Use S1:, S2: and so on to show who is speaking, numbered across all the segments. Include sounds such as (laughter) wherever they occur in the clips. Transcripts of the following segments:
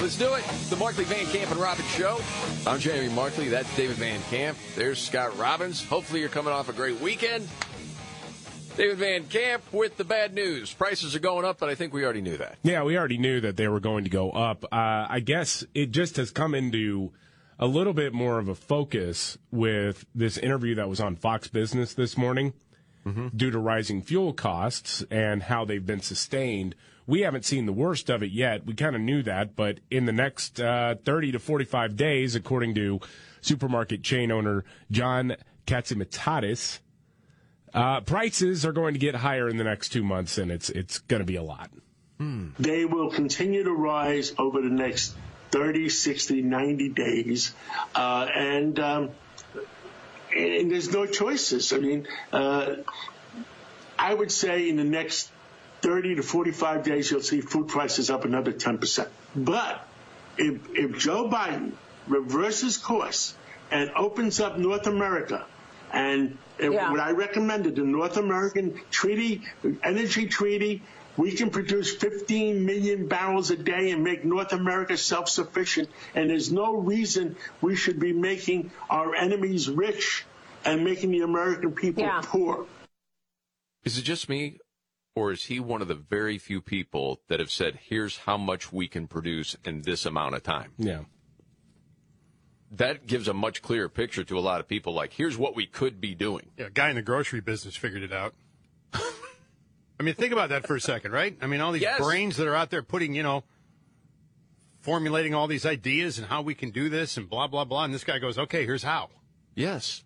S1: Let's do it. The Markley Van Camp and Robbins Show. I'm Jamie Markley. That's David Van Camp. There's Scott Robbins. Hopefully, you're coming off a great weekend. David Van Camp with the bad news. Prices are going up, but I think we already knew that.
S2: Yeah, we already knew that they were going to go up. Uh, I guess it just has come into a little bit more of a focus with this interview that was on Fox Business this morning
S1: Mm-hmm.
S2: due to rising fuel costs and how they've been sustained. We haven't seen the worst of it yet. We kind of knew that, but in the next uh, 30 to 45 days, according to supermarket chain owner John Catsimatidis, uh, prices are going to get higher in the next two months, and it's it's going to be a lot.
S3: They will continue to rise over the next 30, 60, 90 days. Uh, and, um, and there's no choices. I mean, uh, I would say in the next 30 to 45 days, you'll see food prices up another 10%. But if, if Joe Biden reverses course and opens up North America, and
S4: Yeah.
S3: what I recommended, the North American Treaty, Energy Treaty, we can produce 15 million barrels a day and make North America self-sufficient. And there's no reason we should be making our enemies rich and making the American people
S4: Yeah.
S3: poor.
S1: Is it just me, or is he one of the very few people that have said, here's how much we can produce in this amount of time?
S2: Yeah.
S1: That gives a much clearer picture to a lot of people, like, here's what we could be doing.
S5: Yeah, a guy in the grocery business figured it out. (laughs) I mean, think about that for a second, right? I mean, all these
S1: Yes.
S5: brains that are out there putting, you know, formulating all these ideas and how we can do this and blah, blah, blah. And this guy goes, okay, here's how.
S1: Yes.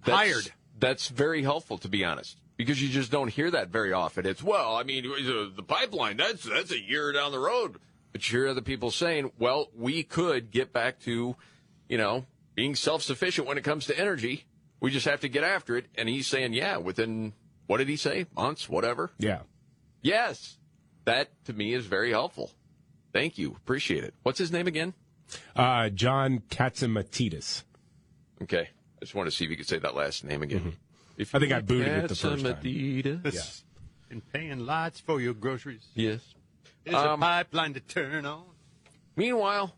S5: Hired.
S1: That's very helpful, to be honest, because you just don't hear that very often. It's, well, I mean, the the pipeline, that's, that's a year down the road. But you hear other people saying, well, we could get back to, you know, being self sufficient when it comes to energy. We just have to get after it. And he's saying, yeah, within, what did he say? Months, whatever.
S2: Yeah.
S1: Yes. That, to me, is very helpful. Thank you. Appreciate it. What's his name again?
S2: Uh, John Catsimatidis.
S1: Okay. I just want to see if you could say that last name again. If.
S2: I think I booted it the first
S1: some
S2: time.
S1: Adidas.
S5: This and paying lots for your groceries.
S1: Yes.
S5: There's
S1: Um,
S5: a pipeline to turn on.
S1: Meanwhile,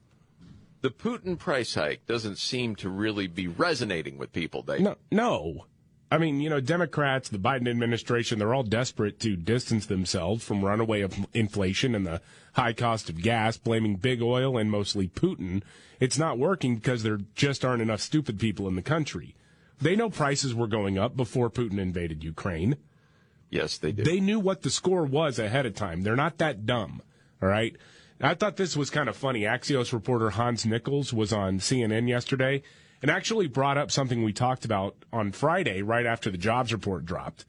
S1: the Putin price hike doesn't seem to really be resonating with people. They
S2: No, no. I mean, you know, Democrats, the Biden administration, they're all desperate to distance themselves from runaway of inflation and the high cost of gas, blaming big oil and mostly Putin. It's not working because there just aren't enough stupid people in the country. They know prices were going up before Putin invaded Ukraine.
S1: yes, they do.
S2: They knew what the score was ahead of time. They're not that dumb. All right. I thought this was kind of funny. Axios reporter Hans Nichols was on CNN yesterday and actually brought up something we talked about on Friday, right after the jobs report dropped.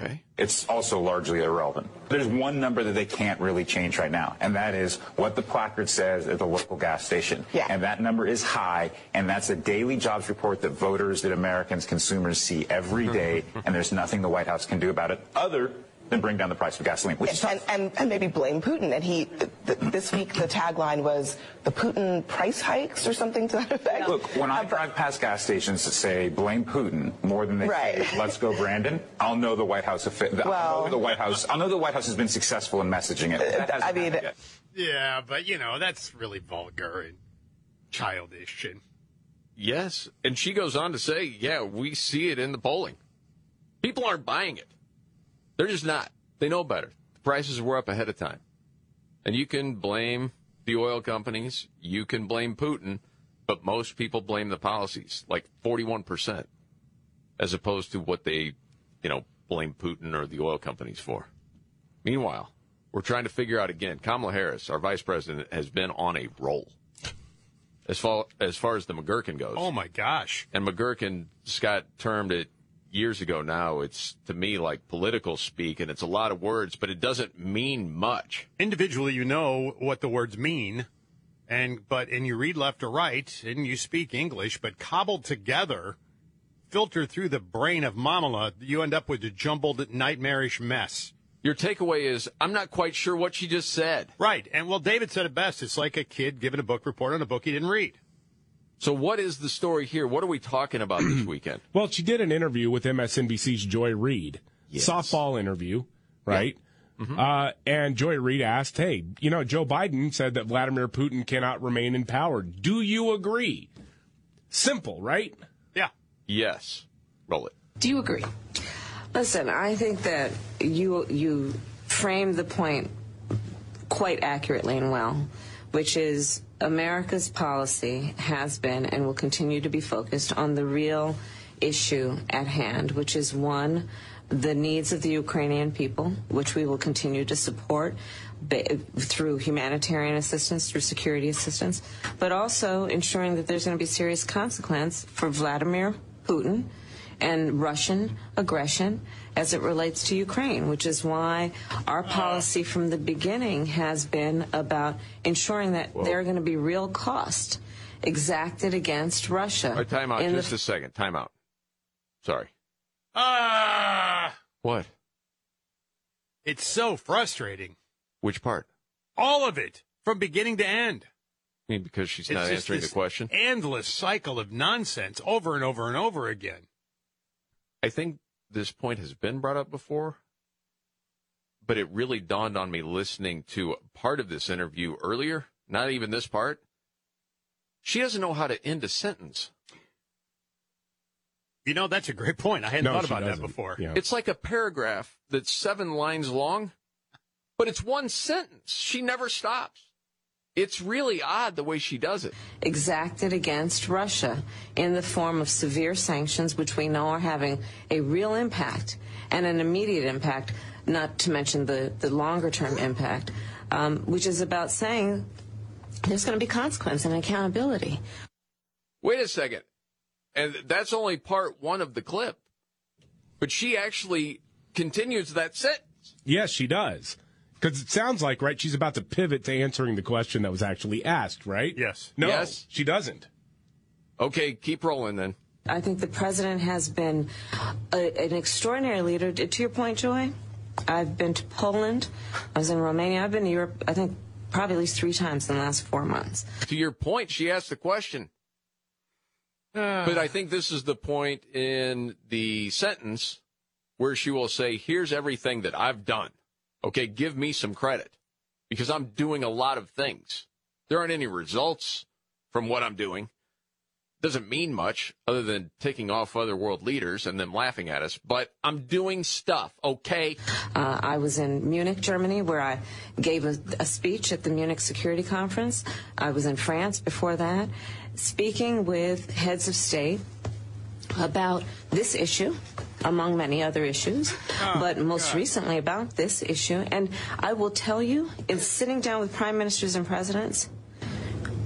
S1: Okay.
S6: it's also largely irrelevant. There's one number that they can't really change right now, and that is what the placard says at the local gas station.
S4: Yeah.
S6: And that number is high, and that's a daily jobs report that voters, that Americans, consumers see every hmm. day, and there's nothing the White House can do about it other than bring down the price of gasoline, which is
S7: and, and, and maybe blame Putin. And he, th- th- this week, the tagline was the Putin price hikes or something to that effect.
S6: Look, when I
S7: Uh,
S6: drive past gas stations that say blame Putin more than they
S7: Right.
S6: say let's go Brandon, I'll know the White House. Affi- I'll
S7: Well-
S6: know the White House. I'll know the White House has been successful in messaging it. That
S7: I mean,
S6: yet.
S5: Yeah, but, you know, that's really vulgar and childish. And
S1: Yes. And she goes on to say, yeah, we see it in the polling. People aren't buying it. They're just not. They know better. The prices were up ahead of time. And you can blame the oil companies. You can blame Putin. but most people blame the policies, like 41%, as opposed to what they, you know, blame Putin or the oil companies for. Meanwhile, we're trying to figure out again. Kamala Harris, our vice president, has been on a roll as far as far as the McGurkin goes.
S5: Oh my gosh!
S1: And McGurkin, Scott termed it years ago. Now it's to me like political speak, and it's a lot of words, but it doesn't mean much.
S5: Individually, you know what the words mean, and but and you read left or right, and you speak English, but cobbled together, filtered through the brain of Mamala, you end up with a jumbled, nightmarish mess.
S1: Your takeaway is I'm not quite sure what she just said.
S5: Right. And well, David said it best. It's like a kid giving a book report on a book he didn't read.
S1: So, what is the story here? What are we talking about this (clears throat) weekend?
S2: Well, she did an interview with MSNBC's Joy Reid,
S1: Yes.
S2: softball interview, right?
S1: Mm-hmm.
S2: Uh, and Joy Reid asked, "Hey, you know, Joe Biden said that Vladimir Putin cannot remain in power. Do you agree?" Simple, right?
S5: Yeah.
S1: Yes. Roll it.
S8: Do you agree? Listen, I think that you you framed the point quite accurately and well, which is America's policy has been and will continue to be focused on the real issue at hand, which is one, the needs of the Ukrainian people, which we will continue to support through humanitarian assistance, through security assistance, but also ensuring that there's going to be serious consequence for Vladimir Putin and Russian aggression as it relates to Ukraine, which is why our policy from the beginning has been about ensuring that there are going to be real costs exacted against Russia.
S1: All right, time out.
S8: in the
S1: Just a second. Time out. Sorry.
S5: Ah,
S1: What?
S5: it's so frustrating.
S1: Which part?
S5: All of it from beginning to end.
S1: I mean, because she's
S5: It's
S1: not
S5: just
S1: answering the question.
S5: Endless cycle of nonsense over and over and over again.
S1: I think this point has been brought up before, but it really dawned on me listening to part of this interview earlier, not even this part. She doesn't know how to end a sentence.
S5: You know, that's a great point. I hadn't
S2: No,
S5: thought about that
S2: doesn't.
S5: before.
S2: Yeah.
S1: It's like a paragraph that's seven lines long, but it's one sentence. She never stops. It's really odd the way she does it.
S8: exacted against Russia in the form of severe sanctions, which we know are having a real impact and an immediate impact, not to mention the, the longer term impact, um, which is about saying there's going to be consequence and accountability.
S1: Wait a second. And that's only part one of the clip. But she actually continues that sentence.
S2: Yes, she does. Because it sounds like, right, she's about to pivot to answering the question that was actually asked, right?
S5: Yes.
S2: No,
S1: Yes.
S2: she doesn't.
S1: Okay, keep rolling then.
S8: I think the president has been a, an extraordinary leader. To your point, Joy, I've been to Poland, I was in Romania, I've been to Europe, I think probably at least three times in the last four months.
S1: To your point, she asked the question. But I think this is the point in the sentence where she will say, Here's everything that I've done. Okay, give me some credit because I'm doing a lot of things. There aren't any results from what I'm doing. Doesn't mean much other than ticking off other world leaders and them laughing at us, but I'm doing stuff, okay?
S8: Uh, I was in Munich, Germany, where I gave a, a speech at the Munich Security Conference. I was in France before that, speaking with heads of state about this issue, among many other issues, oh, but most recently about this issue. And I will tell you, in sitting down with prime ministers and presidents,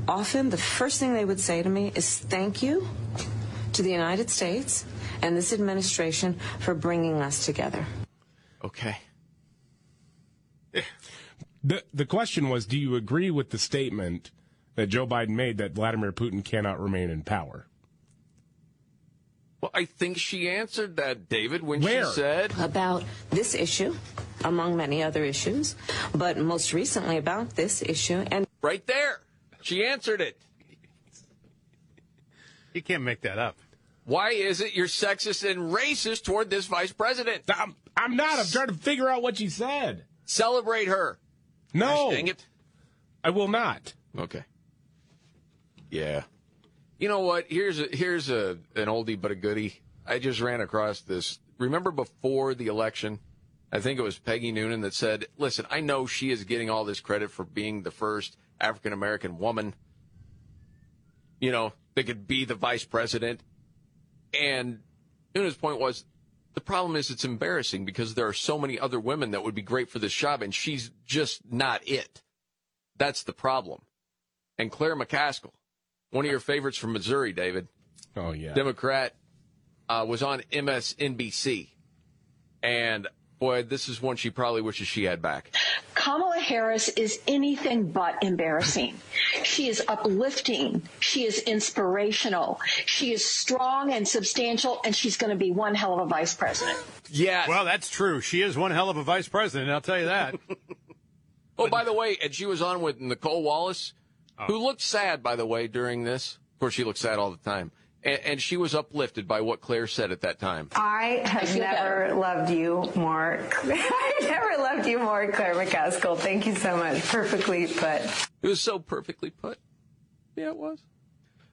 S8: often the first thing they would say to me is thank you to the United States and this administration for bringing us together.
S1: Okay.
S2: The the question was, do you agree with the statement that Joe Biden made that Vladimir Putin cannot remain in power?
S1: Well, I think she answered that, David, when
S2: Where?
S1: she said,
S8: about this issue, among many other issues, but most recently about this issue. And
S1: right there. She answered it.
S5: You can't make that up.
S1: Why is it you're sexist and racist toward this vice president?
S2: I'm, I'm not. I'm trying to figure out what she said.
S1: Celebrate her.
S2: No,
S1: Gosh, dang it.
S2: I will not.
S1: Okay. Yeah. You know what? Here's a here's a an oldie but a goodie. I just ran across this. Remember before the election, I think it was Peggy Noonan that said, "Listen, I know she is getting all this credit for being the first African American woman, you know, that could be the vice president. And Noonan's point was the problem is it's embarrassing because there are so many other women that would be great for this job, and she's just not it. That's the problem. And Claire McCaskill, one of your favorites from Missouri, David.
S2: Oh, yeah.
S1: Democrat, uh, was on MSNBC. And boy, this is one she probably wishes she had back.
S9: Kamala Harris is anything but embarrassing. (laughs) She is uplifting. She is inspirational. She is strong and substantial, and she's going to be one hell of a vice president.
S1: Yeah.
S5: Well, that's true. She is one hell of a vice president, I'll tell you that. (laughs)
S1: oh, by the way, and she was on with Nicolle Wallace,
S5: Oh.
S1: who looked sad, by the way, during this. Of course, she looks sad all the time. And, and she was uplifted by what Claire said at that time.
S10: I have
S9: feel
S10: never
S9: better.
S10: loved you more. (laughs) I never loved you more, Claire McCaskill. Thank you so much. Perfectly put.
S1: It was so perfectly put. Yeah, it was.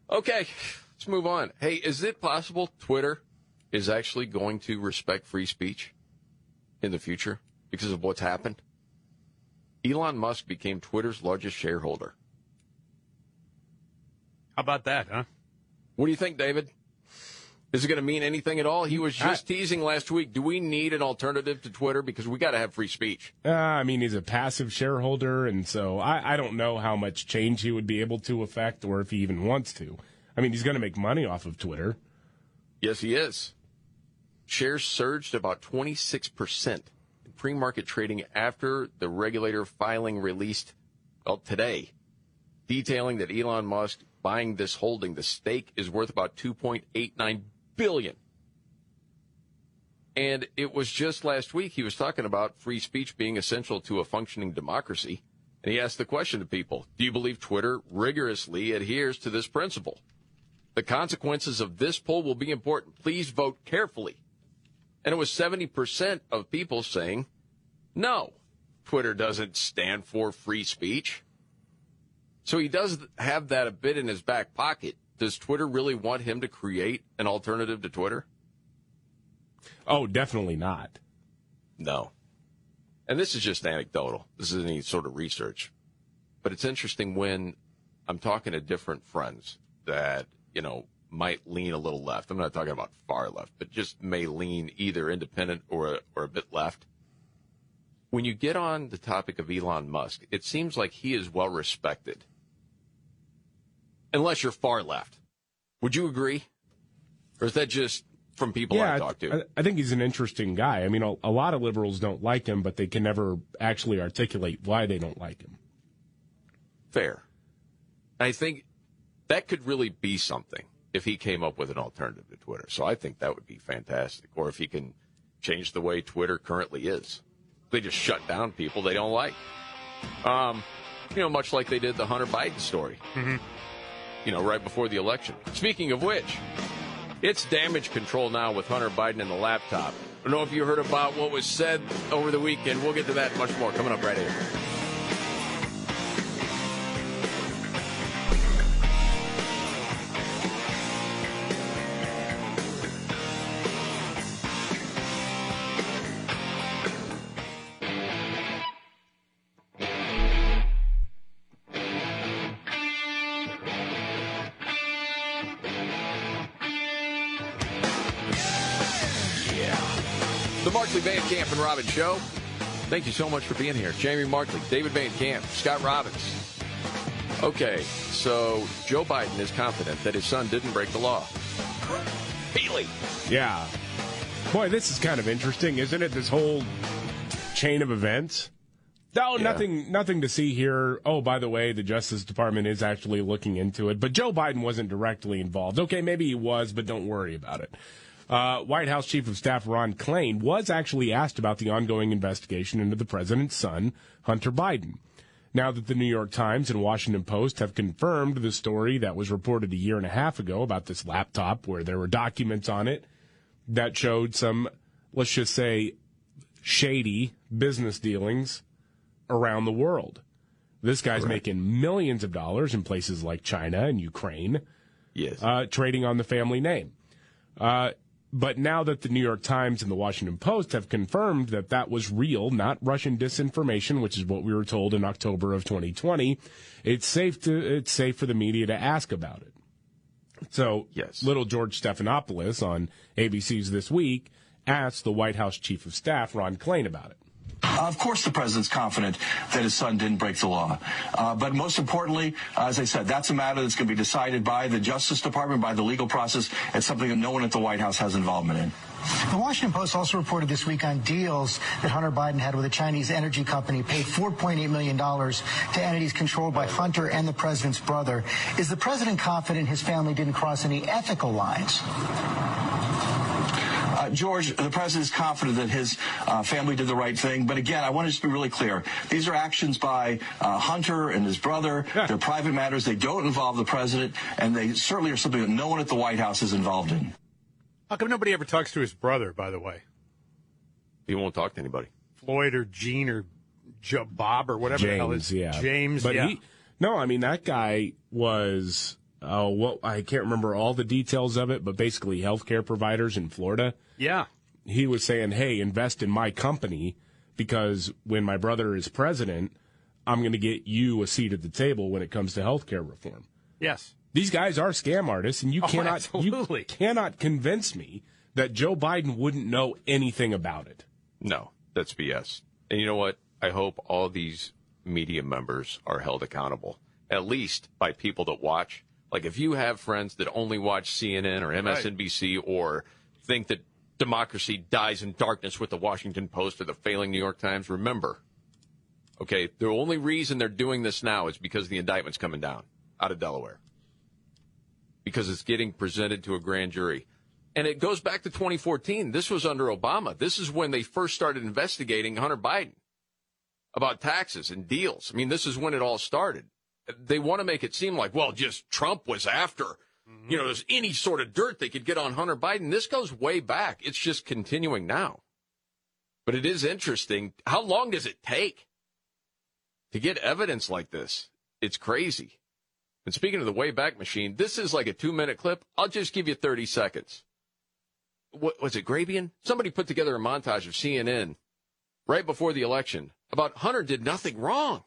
S1: Okay, let's move on. Hey, is it possible Twitter is actually going to respect free speech in the future because of what's happened? Elon Musk became Twitter's largest shareholder.
S5: How about that, huh?
S1: What do you think, David? Is it going to mean anything at all? He was just teasing last week. Do we need an alternative to Twitter because we got to have free speech?
S2: Uh, I mean, he's a passive shareholder, and so I, I don't know how much change he would be able to affect or if he even wants to. I mean, he's going to make money off of Twitter.
S1: Yes, he is. Shares surged about 26% in pre market trading after the regulator filing released well, today, detailing that Elon Musk buying this holding, the stake is worth about 2.89 billion. And it was just last week he was talking about free speech being essential to a functioning democracy. And he asked the question to people Do you believe Twitter rigorously adheres to this principle? The consequences of this poll will be important. Please vote carefully. And it was 70% of people saying, no, Twitter doesn't stand for free speech. So he does have that a bit in his back pocket. Does Twitter really want him to create an alternative to Twitter?
S2: Oh, definitely not.
S1: No. And this is just anecdotal. This isn't any sort of research. But it's interesting when I'm talking to different friends that, you know, might lean a little left. I'm not talking about far left, but just may lean either independent or, or a bit left. When you get on the topic of Elon Musk, it seems like he is well respected. Unless you're far left. Would you agree? Or is that just from people
S2: yeah,
S1: I talk to?
S2: I, I think he's an interesting guy. I mean, a, a lot of liberals don't like him, but they can never actually articulate why they don't like him.
S1: Fair. I think that could really be something if he came up with an alternative to Twitter. So I think that would be fantastic. Or if he can change the way Twitter currently is. They just shut down people they don't like. Um, you know, much like they did the Hunter Biden story.
S5: Mm-hmm.
S1: You know, right before the election. Speaking of which, it's damage control now with Hunter Biden and the laptop. I don't know if you heard about what was said over the weekend. We'll get to that much more coming up right here. Show. Thank you so much for being here. Jamie Markley, David Van Camp, Scott Robbins. Okay, so Joe Biden is confident that his son didn't break the law. Healy.
S2: Yeah. Boy, this is kind of interesting, isn't it? This whole chain of events. No,
S1: Yeah.
S2: nothing nothing to see here. Oh, by the way, the Justice Department is actually looking into it, but Joe Biden wasn't directly involved. Okay, maybe he was, but don't worry about it. Uh, White House Chief of Staff Ron Klain was actually asked about the ongoing investigation into the president's son, Hunter Biden. Now that the New York Times and Washington Post have confirmed the story that was reported a year and a half ago about this laptop where there were documents on it that showed some, let's just say, shady business dealings around the world. This guy's making millions of dollars in places like China and Ukraine,
S1: Yes.
S2: uh, trading on the family name. Uh, but now that the New York Times and the Washington Post have confirmed that that was real, not Russian disinformation, which is what we were told in October of 2020, it's safe to it's safe for the media to ask about it. So,
S1: Yes.
S2: little George Stephanopoulos on ABC's This Week asked the White House Chief of Staff, Ron Klain, about it.
S11: Of course, the president's confident that his son didn't break the law. Uh, but most importantly, uh, as I said, that's a matter that's going to be decided by the Justice Department, by the legal process. It's something that no one at the White House has involvement in.
S12: The Washington Post also reported this week on deals that Hunter Biden had with a Chinese energy company, paid $4.8 million to entities controlled by Hunter and the president's brother. Is the president confident his family didn't cross any ethical lines?
S11: Uh, George, the president is confident that his uh, family did the right thing. But again, I want to just be really clear. These are actions by uh, Hunter and his brother. Yeah. They're private matters. They don't involve the president, and they certainly are something that no one at the White House is involved in.
S5: How come nobody ever talks to his brother, by the way?
S1: He won't talk to anybody.
S5: Floyd or Gene or Joe, Bob or whatever the hell
S2: James,
S5: is
S2: yeah.
S5: James,
S2: But
S5: yeah.
S2: he, no, I mean, that guy was, uh, oh, well, I can't remember all the details of it, but basically healthcare providers in Florida.
S5: yeah.
S2: He was saying, hey, invest in my company because when my brother is president, I'm going to get you a seat at the table when it comes to healthcare reform.
S5: Yes.
S2: These guys are scam artists, and you (laughs)
S5: Oh,
S2: cannot
S5: absolutely.
S2: you cannot convince me that Joe Biden wouldn't know anything about it.
S1: No, that's BS. And you know what? I hope all these media members are held accountable, at least by people that watch. Like if you have friends that only watch CNN or MSNBC or think that democracy dies in darkness with the Washington Post or the failing New York Times, remember, okay, the only reason they're doing this now is because the indictment's coming down out of Delaware. Because it's getting presented to a grand jury. And it goes back to 2014. This was under Obama. This is when they first started investigating Hunter Biden about taxes and deals. I mean, this is when it all started. They want to make it seem like, well, just Trump was after, mm-hmm. you know, there's any sort of dirt they could get on Hunter Biden. This goes way back. It's just continuing now. But it is interesting. How long does it take to get evidence like this? It's crazy. And speaking of the Wayback Machine, this is like a two minute clip. I'll just give you 30 seconds. What was it, Grabien? Somebody put together a montage of CNN right before the election about Hunter did nothing wrong.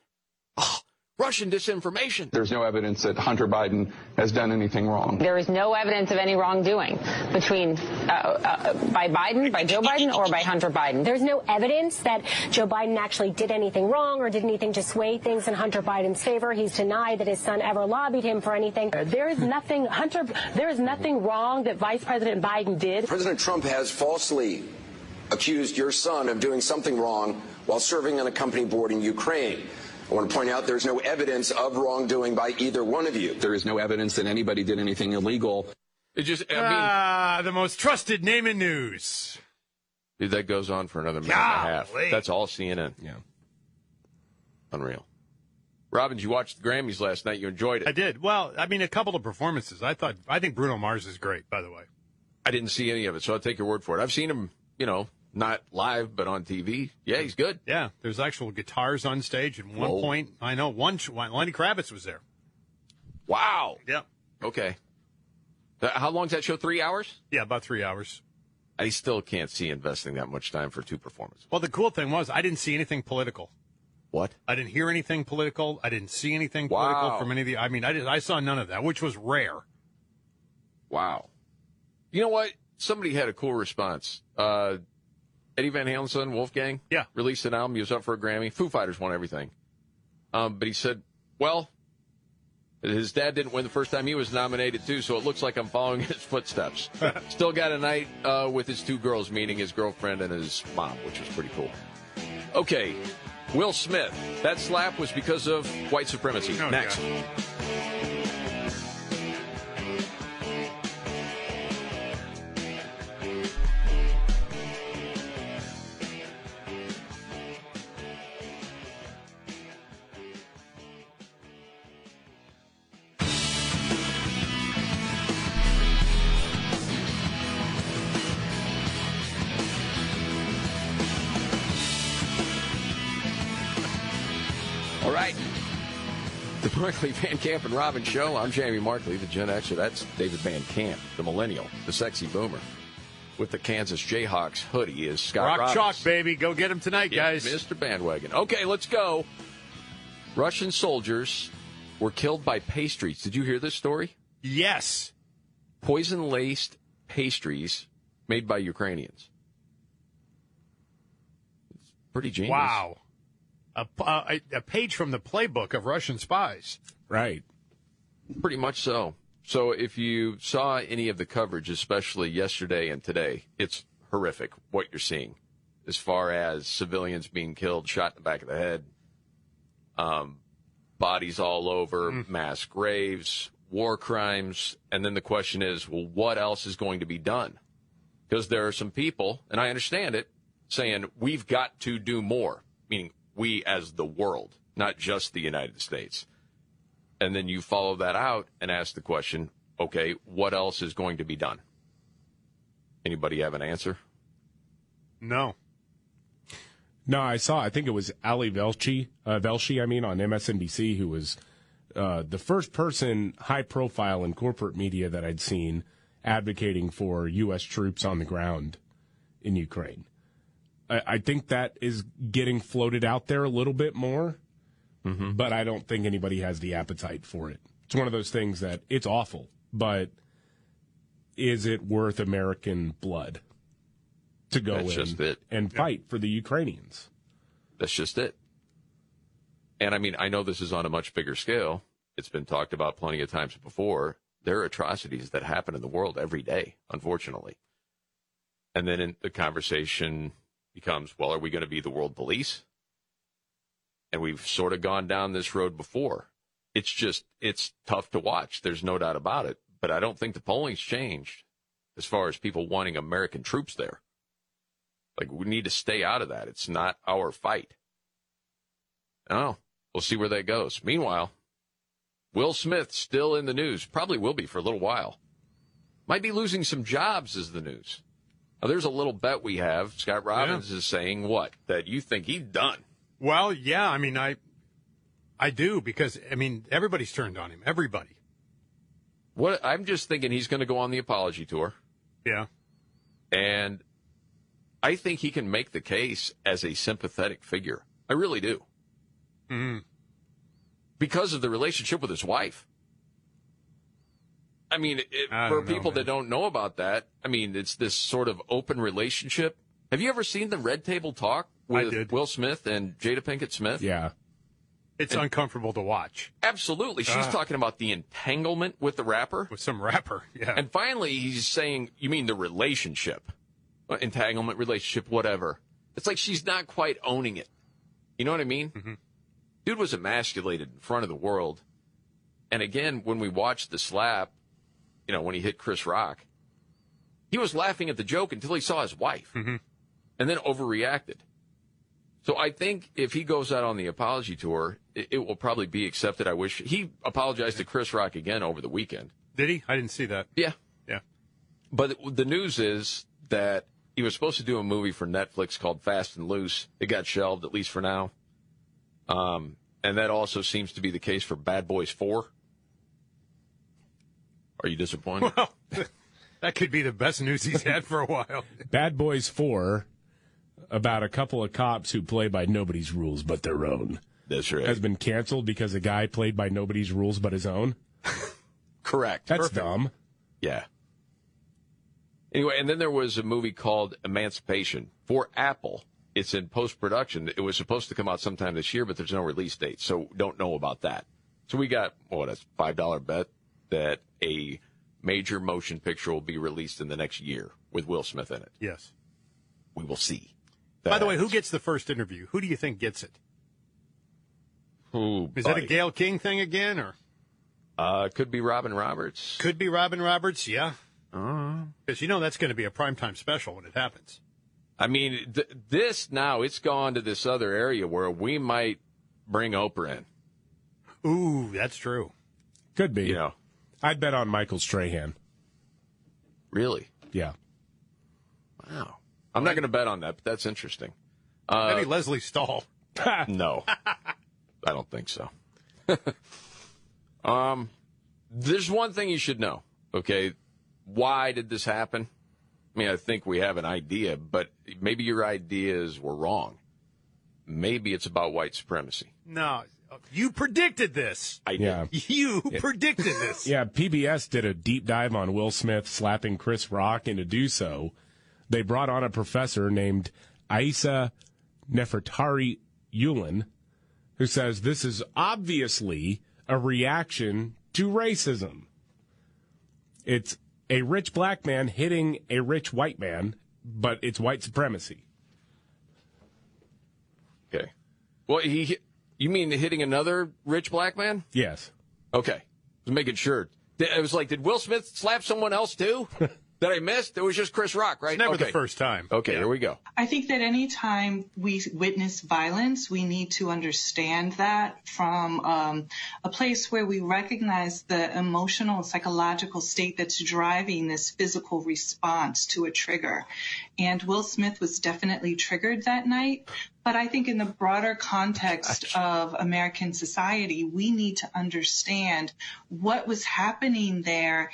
S1: Oh, Russian disinformation.
S13: There's no evidence that Hunter Biden has done anything wrong.
S14: There is no evidence of any wrongdoing between uh, uh, by Biden, by Joe Biden, or by Hunter Biden.
S15: There's no evidence that Joe Biden actually did anything wrong or did anything to sway things in Hunter Biden's favor. He's denied that his son ever lobbied him for anything.
S16: There is nothing, Hunter, there is nothing wrong that Vice President Biden did.
S17: President Trump has falsely accused your son of doing something wrong while serving on a company board in Ukraine. I want to point out there's no evidence of wrongdoing by either one of you.
S13: There is no evidence that anybody did anything illegal.
S1: It just, I mean,
S5: ah, the most trusted name in news.
S1: dude, that goes on for another minute and a half.
S5: Golly.
S1: That's all CNN.
S2: Yeah.
S1: Unreal. Robbins, you watched the Grammys last night. You enjoyed it.
S5: I did. Well, I mean, a couple of performances. I thought, I think Bruno Mars is great, by the way.
S1: I didn't see any of it, so I'll take your word for it. I've seen him, you know, not live, but on TV. Yeah, he's good.
S5: Yeah, there's actual guitars on stage at one
S1: Whoa.
S5: point. I know one, Lenny Kravitz was there.
S1: Wow.
S5: Yeah.
S1: Okay. Th- How long's that show? Three hours?
S5: Yeah, about three hours.
S1: I still can't see investing that much time for two performances.
S5: Well, the cool thing was I didn't see anything political.
S1: What?
S5: I didn't hear anything political. I didn't see anything political
S1: Wow.
S5: from any of the. I mean, I did, I saw none of that, which was rare.
S1: Wow. You know what? Somebody had a cool response. Uh, Eddie Van Halen's son, Wolfgang,
S5: yeah,
S1: released an album. He was up for a Grammy. Foo Fighters won everything. Um, but he said, well, his dad didn't win the first time he was nominated too, so it looks like I'm following (laughs) his footsteps. (laughs) Still got a night uh, with his two girls, meaning his girlfriend and his mom, which was pretty cool. Okay, Will Smith. That slap was because of white supremacy.
S5: Oh,
S1: Next. All Markley Van Camp and Robin Show. I'm Jamie Markley, the Gen Xer. That's David Van Camp, the millennial, the sexy boomer. With the Kansas Jayhawks hoodie is Scott
S5: Rock
S1: Robbins.
S5: chalk, baby. Go get him tonight,
S1: Yeah,
S5: guys.
S1: Mr. Bandwagon. Okay, let's go. Russian soldiers were killed by pastries. Did you hear this story?
S5: Yes.
S1: poison laced pastries made by Ukrainians. It's pretty genius.
S5: Wow. A, uh, a, a page from the playbook of Russian spies.
S2: Right.
S1: Pretty much so. So if you saw any of the coverage, especially yesterday and today, it's horrific what you're seeing as far as civilians being killed, shot in the back of the head, um, bodies all over, mass graves, war crimes. And then the question is, well, what else is going to be done? Because there are some people, and I understand it, saying we've got to do more, meaning we as the world, not just the United States. And then you follow that out and ask the question, okay, what else is going to be done? Anybody have an answer?
S5: No.
S2: No, I saw. I think it was Ali Velshi, uh, Velshi, I mean, on MSNBC, who was uh, the first person, high profile in corporate media that I'd seen advocating for U.S. troops on the ground in Ukraine. I, I think that is getting floated out there a little bit more, mm-hmm. but I don't think anybody has the appetite for it. It's one of those things that it's awful, but is it worth American blood to go
S1: That's
S2: in and fight for the Ukrainians?
S1: That's just it. And I mean, I know this is on a much bigger scale. It's been talked about plenty of times before. There are atrocities that happen in the world every day, unfortunately. And then in, the conversation becomes, well, are we going to be the world police? And we've sort of gone down this road before. It's just, it's tough to watch. There's no doubt about it. But I don't think the polling's changed as far as people wanting American troops there. Like, we need to stay out of that. It's not our fight. Oh, we'll see where that goes. Meanwhile, Will Smith still in the news. Probably will be for a little while. Might be losing some jobs, is the news. Now, there's a little bet we have. Scott Robbins is saying what? That you think he's done.
S5: Well, yeah, I mean, I, I do because I mean everybody's turned on him. Everybody.
S1: What I'm just thinking he's going to go on the apology tour.
S5: Yeah.
S1: And I think he can make the case as a sympathetic figure. I really do.
S5: Mm.
S1: Because of the relationship with his wife. I mean, it,
S5: I
S1: for
S5: know,
S1: people that don't know about that, I mean, it's this sort of open relationship. Have you ever seen the Red Table Talk with. Will Smith and Jada Pinkett Smith?
S2: Yeah.
S5: It's
S1: And-
S5: uncomfortable to watch.
S1: Absolutely. She's
S5: Ah.
S1: talking about the entanglement with the rapper.
S5: With some rapper, (laughs) yeah.
S1: And finally, he's saying, You mean the relationship? Uh, Entanglement, relationship, whatever. It's like she's not quite owning it. You know what I mean?
S5: Mm-hmm.
S1: Dude was emasculated in front of the world. And again, when we watched the slap, you know, when he hit Chris Rock, he was laughing at the joke until he saw his wife
S5: Mm-hmm.
S1: and then overreacted. So I think if he goes out on the apology tour, it, it will probably be accepted. I wish he apologized to Chris Rock again over the weekend.
S5: Did he? I didn't see that.
S1: Yeah.
S5: Yeah.
S1: But the news is that he was supposed to do a movie for Netflix called Fast and Loose. It got shelved, at least for now. Um, and that also seems to be the case for Bad Boys 4. Are you disappointed?
S5: Well, (laughs) that could be the best news he's had for a while. (laughs)
S2: Bad Boys 4, about a couple of cops who play by nobody's rules but their own.
S1: That's right.
S2: Has been canceled because a guy played by nobody's rules but his own. (laughs)
S1: Correct.
S2: That's
S1: Perfect.
S2: dumb.
S1: Yeah. Anyway, and then there was a movie called Emancipation for Apple. It's in post production. It was supposed to come out sometime this year, but there's no release date, so don't know about that. So we got what a five dollar bet that a major motion picture will be released in the next year with Will Smith in it.
S5: Yes.
S1: We will see.
S5: By the way, who gets the first interview? Who do you think gets it?
S1: Who
S5: Is that a Gayle King thing again, or
S1: Uh, could be Robin Roberts.
S5: could be Robin Roberts? Yeah,
S1: Uh,
S5: because you know that's going to be a primetime special when it happens.
S1: I mean, th- this now it's gone to this other area where we might bring Oprah in.
S5: Ooh, that's true.
S2: Could be.
S1: You know,
S2: I'd bet on Michael Strahan.
S1: really.
S2: Yeah.
S1: Wow. I'm not going to bet on that, but that's interesting. Uh,
S5: Maybe Lesley Stahl. (laughs)
S1: no, I don't think so. (laughs) um, there's one thing you should know. Okay, why did this happen? I mean, I think we have an idea, but maybe your ideas were wrong. Maybe it's about white supremacy.
S5: No, You predicted this.
S1: I did.
S2: Yeah. (laughs)
S5: You predicted this.
S2: Yeah, PBS did a deep dive on Will Smith slapping Chris Rock, and to do so, they brought on a professor named Aisa Nefertari Yulin, who says this is obviously a reaction to racism. It's a rich black man hitting a rich white man, but it's white supremacy.
S1: Okay. Well, he, hit- you mean hitting another rich black man?
S2: Yes.
S1: Okay. Just making sure. It was like, did Will Smith slap someone else too? (laughs) that I missed? It was just Chris Rock, right?
S5: It's never the first time.
S1: Okay, here we go.
S18: I think that anytime we witness violence, we need to understand that from um, a place where we recognize the emotional and psychological state that's driving this physical response to a trigger. And Will Smith was definitely triggered that night. But I think in the broader context of American society, we need to understand what was happening there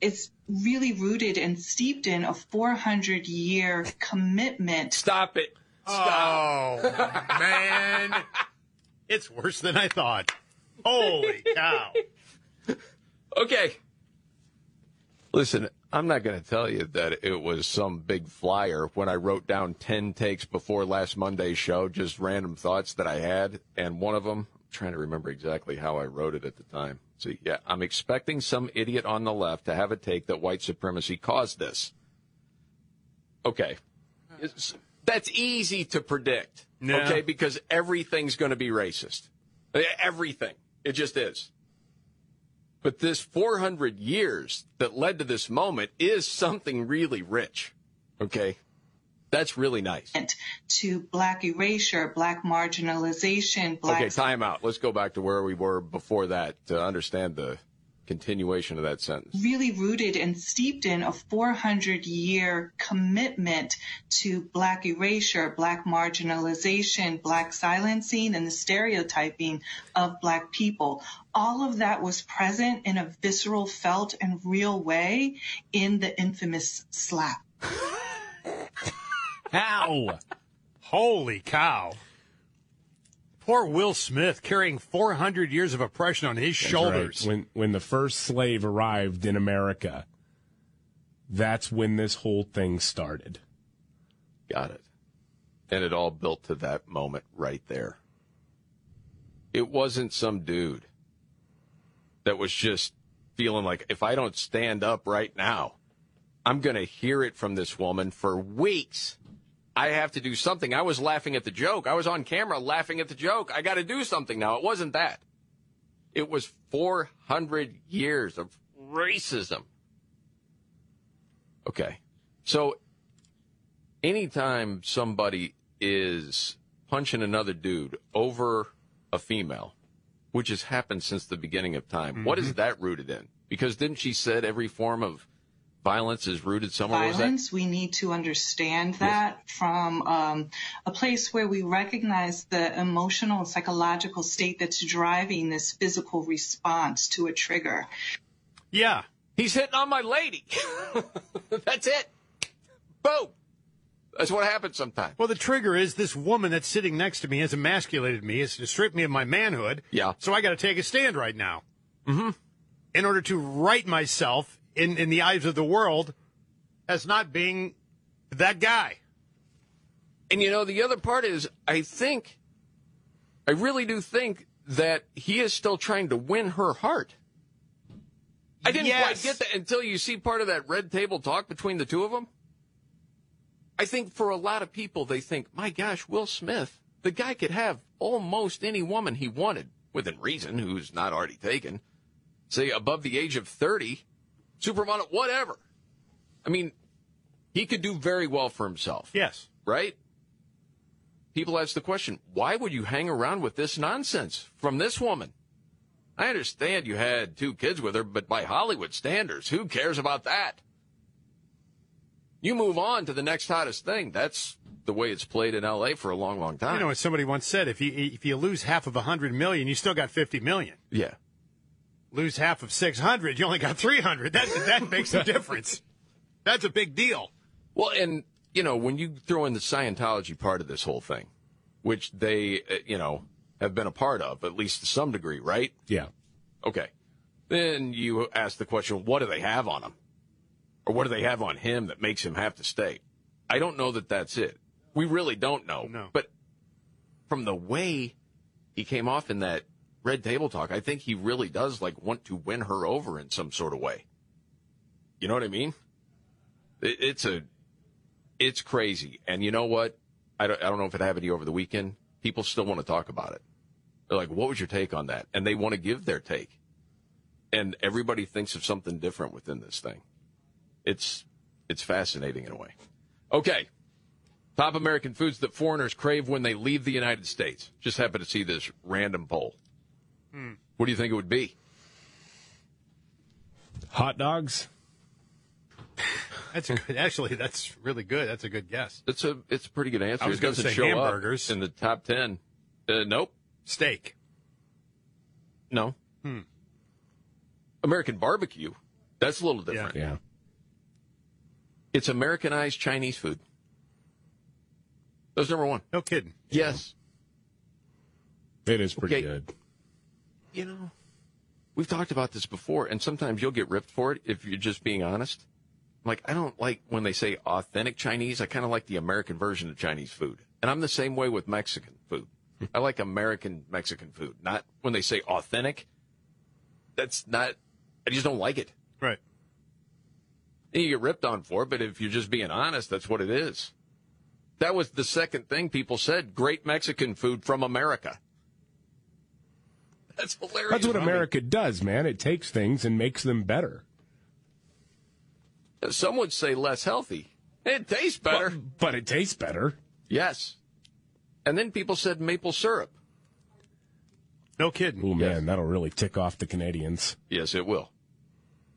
S18: is really rooted and steeped in a 400 year commitment.
S1: Stop it.
S5: Oh, man. It's worse than I thought. Holy cow.
S1: Okay. Listen, I'm not going to tell you that it was some big flyer when I wrote down 10 takes before last Monday's show, just random thoughts that I had. And one of them, I'm trying to remember exactly how I wrote it at the time. See, yeah, I'm expecting some idiot on the left to have a take that white supremacy caused this. Okay. It's- that's easy to predict.
S5: No.
S1: Okay, because everything's going to be racist. Everything. It just is. But this 400 years that led to this moment is something really rich. Okay? That's really nice.
S18: To black erasure, black marginalization, black
S1: Okay, time out. Let's go back to where we were before that to understand the continuation of that sentence.
S18: really rooted and steeped in a 400 year commitment to black erasure, black marginalization, black silencing, and the stereotyping of black people. All of that was present in a visceral, felt, and real way in the infamous slap. (laughs)
S5: How? Holy cow. Poor Will Smith carrying 400 years of oppression on his
S2: That's
S5: shoulders.
S2: right. When when the first slave arrived in America, that's when this whole thing started.
S1: Got it. And it all built to that moment right there. It wasn't some dude that was just feeling like, if I don't stand up right now, I'm going to hear it from this woman for weeks. I have to do something. I was laughing at the joke. I was on camera laughing at the joke. I got to do something now. It wasn't that. It was 400 years of racism. Okay. So anytime somebody is punching another dude over a female, which has happened since the beginning of time, what is mm-hmm. that rooted in? Because didn't she said every form of violence is rooted somewhere? Was that-
S18: violence. We need to understand that from um, a place where we recognize the emotional and psychological state that's driving this physical response to a trigger.
S5: Yeah.
S1: He's hitting on my lady. (laughs) That's it. Boom. That's what happens sometimes.
S5: Well, the trigger is this woman that's sitting next to me has emasculated me, has stripped me of my manhood.
S1: Yeah.
S5: So I got to take a stand right now. Mm-hmm. In order to right myself in, in the eyes of the world as not being that guy.
S1: And you know, the other part is, I think, I really do think that he is still trying to win her heart. I didn't quite get that until you see part of that red table talk between the two of them. I think for a lot of people, they think, my gosh, Will Smith, the guy could have almost any woman he wanted, within reason, who's not already taken. Say above the age of 30, supermodel, whatever. I mean, he could do very well for himself.
S5: Yes.
S1: Right? People ask the question, why would you hang around with this nonsense from this woman? I understand you had two kids with her, but by Hollywood standards, who cares about that? You move on to the next hottest thing. That's the way it's played in LA for a long, long time.
S5: You know, as somebody once said, if you if you lose half of a hundred million, you still got fifty million.
S1: yeah.
S5: Lose half of six hundred, you only got three hundred. That that makes a difference. That's a big deal.
S1: Well, and you know, when you throw in the Scientology part of this whole thing, which they, uh, you know, have been a part of, at least to some degree, right?
S2: Yeah.
S1: Okay. Then you ask the question, what do they have on him? Or what do they have on him that makes him have to stay? I don't know that that's it. We really don't know.
S5: No.
S1: But from the way he came off in that red table talk, I think he really does like want to win her over in some sort of way. You know what I mean? It, it's a, it's crazy. And you know what? I don't, I don't know if it happened to you over the weekend. People still want to talk about it. They're like, what was your take on that? And they want to give their take. And everybody thinks of something different within this thing. It's, it's fascinating in a way. Okay. Top American foods that foreigners crave when they leave the United States. Just happened to see this random poll.
S5: Hmm.
S1: What do you think it would be?
S2: Hot dogs?
S5: That's good. Actually, that's really good. That's a good guess.
S1: It's a it's a pretty good answer.
S5: I was
S1: it
S5: gonna
S1: doesn't
S5: say
S1: show
S5: hamburgers.
S1: up in the top ten. Uh, nope.
S5: Steak.
S1: No.
S5: Hmm.
S1: American barbecue. That's a little different.
S2: Yeah.
S1: It's Americanized Chinese food. That's number one.
S5: No kidding.
S1: Yes.
S2: It is pretty
S1: Okay.
S2: good.
S1: You know, we've talked about this before, and sometimes you'll get ripped for it if you're just being honest. Like, I don't like when they say authentic Chinese. I kind of like the American version of Chinese food. And I'm the same way with Mexican food. Hmm. I like American Mexican food, not when they say authentic. That's not, I just don't like it.
S5: Right.
S1: And you get ripped on for it, but if you're just being honest, that's what it is. That was the second thing people said great Mexican food from America. That's hilarious.
S2: That's what
S1: I mean,
S2: America does, man. It takes things and makes them better.
S1: Some would say less healthy. It tastes better.
S2: But, but it tastes better.
S1: Yes. And then people said maple syrup.
S5: No kidding.
S2: Oh, man, that'll really tick off the Canadians.
S1: Yes, it will.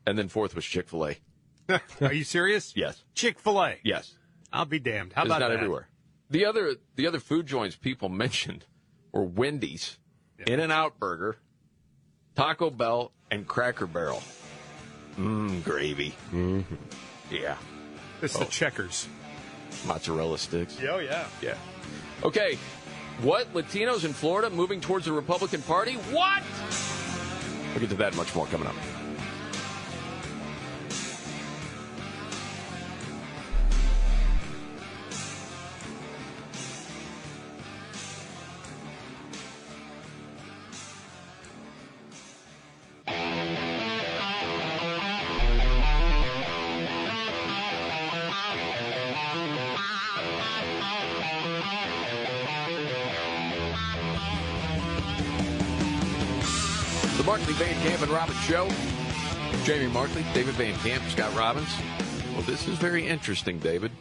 S1: And then fourth was Chick fil A. (laughs)
S5: Are you serious?
S1: Yes.
S5: Chick Fil A.
S1: Yes.
S5: I'll be damned. How
S1: it's
S5: about
S1: not
S5: that?
S1: everywhere. The other the other food joints people (laughs) mentioned were Wendy's, In and Out Burger, Taco Bell, and Cracker Barrel. Mmm, gravy. Mm-hmm. Yeah.
S5: It's the checkers.
S1: Mozzarella sticks.
S5: Oh yeah.
S1: Yeah. Okay. What? Latinos in Florida moving towards the Republican Party? What? We'll get to that much more coming up. David Van Camp, Scott Robbins. Well, this is very interesting, David.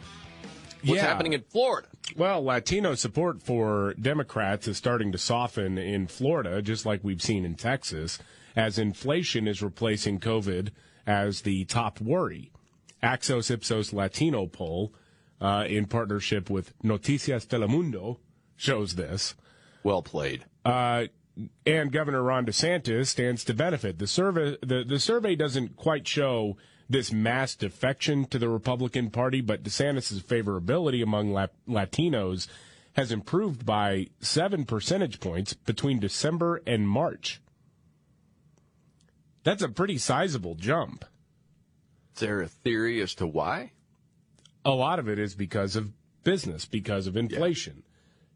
S1: What's
S2: Yeah.
S1: happening in Florida?
S2: Well, Latino support for Democrats is starting to soften in Florida, just like we've seen in Texas, as inflation is replacing COVID as the top worry. Axios Ipsos Latino poll, uh, in partnership with Noticias Telemundo, shows this.
S1: Well played.
S2: Uh, and Governor Ron DeSantis stands to benefit. The survey, the, the survey doesn't quite show this mass defection to the Republican Party, but DeSantis' favorability among La- Latinos has improved by seven percentage points between December and March. That's a pretty sizable jump.
S1: Is there a theory as to why?
S2: A lot of it is because of business, because of inflation.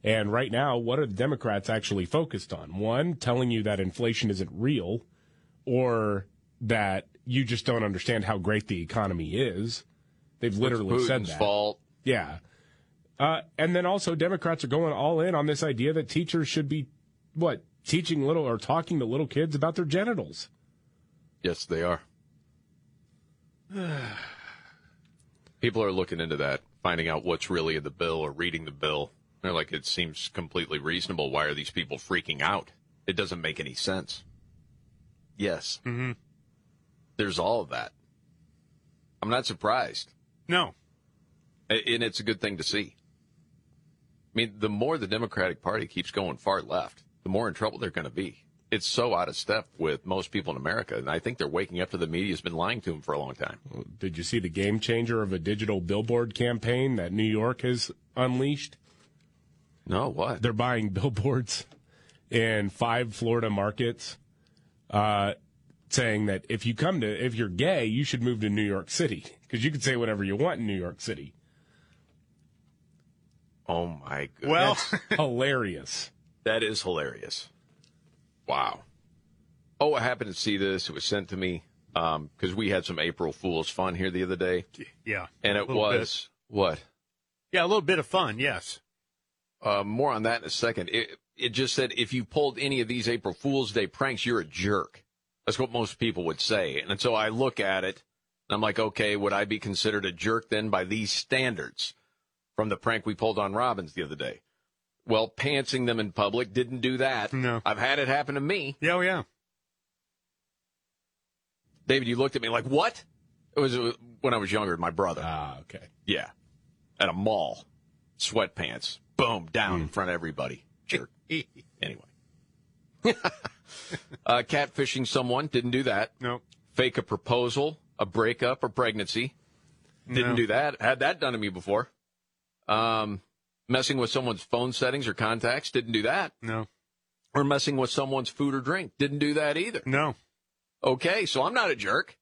S2: And right now, what are the Democrats actually focused on? One, telling you that inflation isn't real, or that you just don't understand how great the economy is. They've literally said that.
S1: fault.
S2: Yeah. Uh, and then also, Democrats are going all in on this idea that teachers should be, what, teaching little or talking to little kids about their genitals.
S1: Yes, they are. (sighs) People are looking into that, finding out what's really in the bill or reading the bill. They're like, it seems completely reasonable. Why are these people freaking out? It doesn't make any sense. Yes.
S5: Mm-hmm.
S1: There's all of that. I'm not surprised.
S5: No.
S1: And it's a good thing to see. I mean, the more the Democratic Party keeps going far left, the more in trouble they're going to be. It's so out of step with most people in America. And I think they're waking up to the media's been lying to them for a long time.
S2: Did you see the game changer of a digital billboard campaign that New York has unleashed?
S1: No, what?
S2: They're buying billboards in five Florida markets, uh, saying that if you come to, if you're gay, you should move to New York City because you can say whatever you want in New York City.
S1: Oh my goodness.
S5: Well, (laughs)
S2: hilarious.
S1: That is hilarious. Wow. Oh, I happened to see this. It was sent to me because we had some April Fool's fun here the other day.
S5: Yeah.
S1: And it
S5: little
S1: was what?
S5: Yeah, a little bit of fun, yes.
S1: Uh, more on that in a second. It, it just said if you pulled any of these April Fool's Day pranks, you're a jerk. That's what most people would say. And so I look at it and I'm like, okay, would I be considered a jerk then by these standards from the prank we pulled on Robbins the other day? Well, pantsing them in public didn't do that.
S5: No.
S1: I've had it happen to me.
S5: Yeah, oh, yeah.
S1: David, you looked at me like, what? It was when I was younger, my brother.
S2: Ah, okay.
S1: Yeah. At a mall. Sweatpants. Boom, down in front of everybody. Jerk. (laughs) anyway. (laughs) uh, catfishing someone. Didn't do that.
S5: No.
S1: Fake a proposal, a breakup, or pregnancy. Didn't
S5: No.
S1: do that. Had that done to me before. Um, messing with someone's phone settings or contacts. Didn't do that.
S5: No.
S1: Or messing with someone's food or drink. Didn't do that either.
S5: No.
S1: Okay, so I'm not a jerk.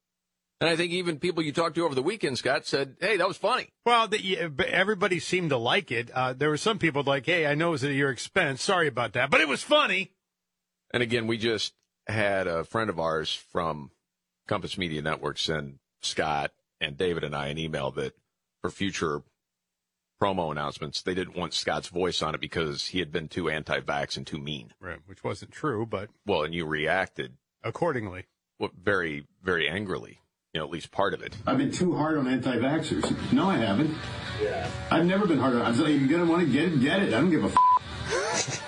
S1: And I think even people you talked to over the weekend, Scott, said, hey, that was funny.
S5: Well, the, everybody seemed to like it. Uh, there were some people like, hey, I know it was at your expense. Sorry about that. But it was funny.
S1: And again, we just had a friend of ours from Compass Media Network send Scott and David and I an email that for future promo announcements, they didn't want Scott's voice on it because he had been too anti-vax and too mean.
S5: Right, which wasn't true, but
S1: Well, and you reacted
S5: accordingly.
S1: very, very angrily. You know, at least part of it.
S19: I've been too hard on anti-vaxxers. No, I haven't. Yeah. I've never been hard on. I'm saying you're gonna want to get it, get it. I don't give a. F-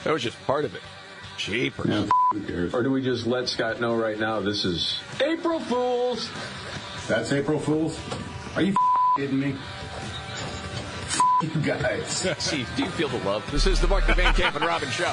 S19: (laughs)
S1: That was just part of it. Jeepers.
S19: Yeah, f- who cares?
S13: Or do we just let Scott know right now this is April Fools?
S19: That's April Fools. Are you f- kidding me? F- you guys. (laughs)
S1: See, do you feel the love? This is the Mark Van Camp and Robin Show.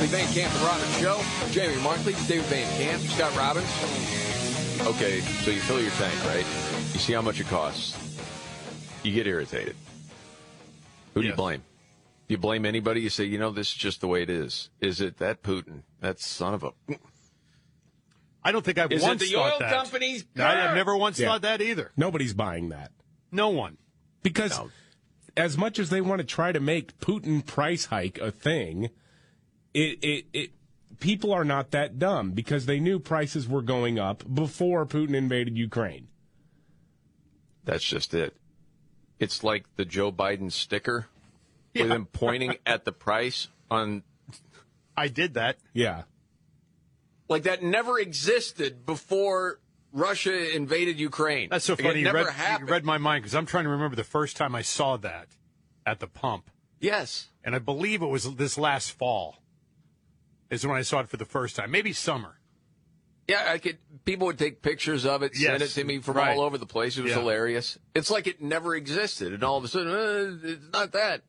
S1: Markley Van Camp and Robbins Show. Jamie Markley, David Van Camp, Scott Robbins. Okay, so you fill your tank, right? You see how much it costs. You get irritated. Who do you blame? Do you blame anybody? You say, you know, this is just the way it is. Is it that Putin? That son of a.
S5: I don't think I've
S1: Is it
S5: once
S1: the
S5: thought
S1: oil
S5: that.
S1: companies?
S5: I, I've never once
S2: Yeah.
S5: thought that either.
S2: Nobody's buying that.
S5: No one.
S2: Because as much as they want to try to make Putin price hike a thing, it, it, it people are not that dumb because they knew prices were going up before Putin invaded Ukraine.
S1: That's just it. It's like the Joe Biden sticker with him pointing (laughs) at the price on.
S5: I did that.
S2: Yeah.
S1: Like that never existed before Russia invaded Ukraine.
S5: That's so
S1: Like,
S5: funny.
S1: It
S5: You
S1: never
S5: read,
S1: happened.
S5: you read my mind because I'm trying to remember the first time I saw that at the pump.
S1: Yes.
S5: And I believe it was this last fall is when I saw it for the first time. Maybe summer.
S1: Yeah, I could. People would take pictures of it, send it to me from
S5: right.
S1: all over the place. It was
S5: Yeah.
S1: hilarious. It's like it never existed, and all of a sudden, uh, it's not that.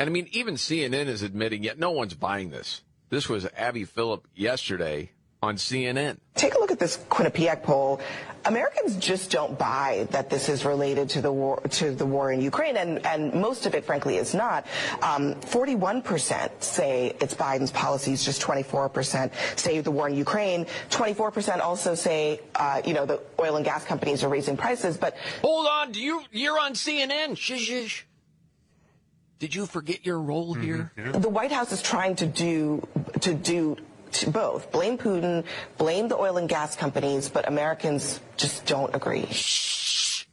S1: And I mean, even CNN is admitting yet no one's buying this. This was Abby Phillip yesterday on CNN.
S7: Take a look at this Quinnipiac poll. Americans just don't buy that this is related to the war to the war in Ukraine, and, and most of it, frankly, is not. Um, 41% say it's Biden's policies, just 24% say the war in Ukraine. 24% also say, uh, you know, the oil and gas companies are raising prices, but
S1: Hold on, do you you're on CNN? Shush, shush. Did you forget your role here?
S7: The White House is trying to do to do to both blame Putin, blame the oil and gas companies, but Americans just don't agree. Shh.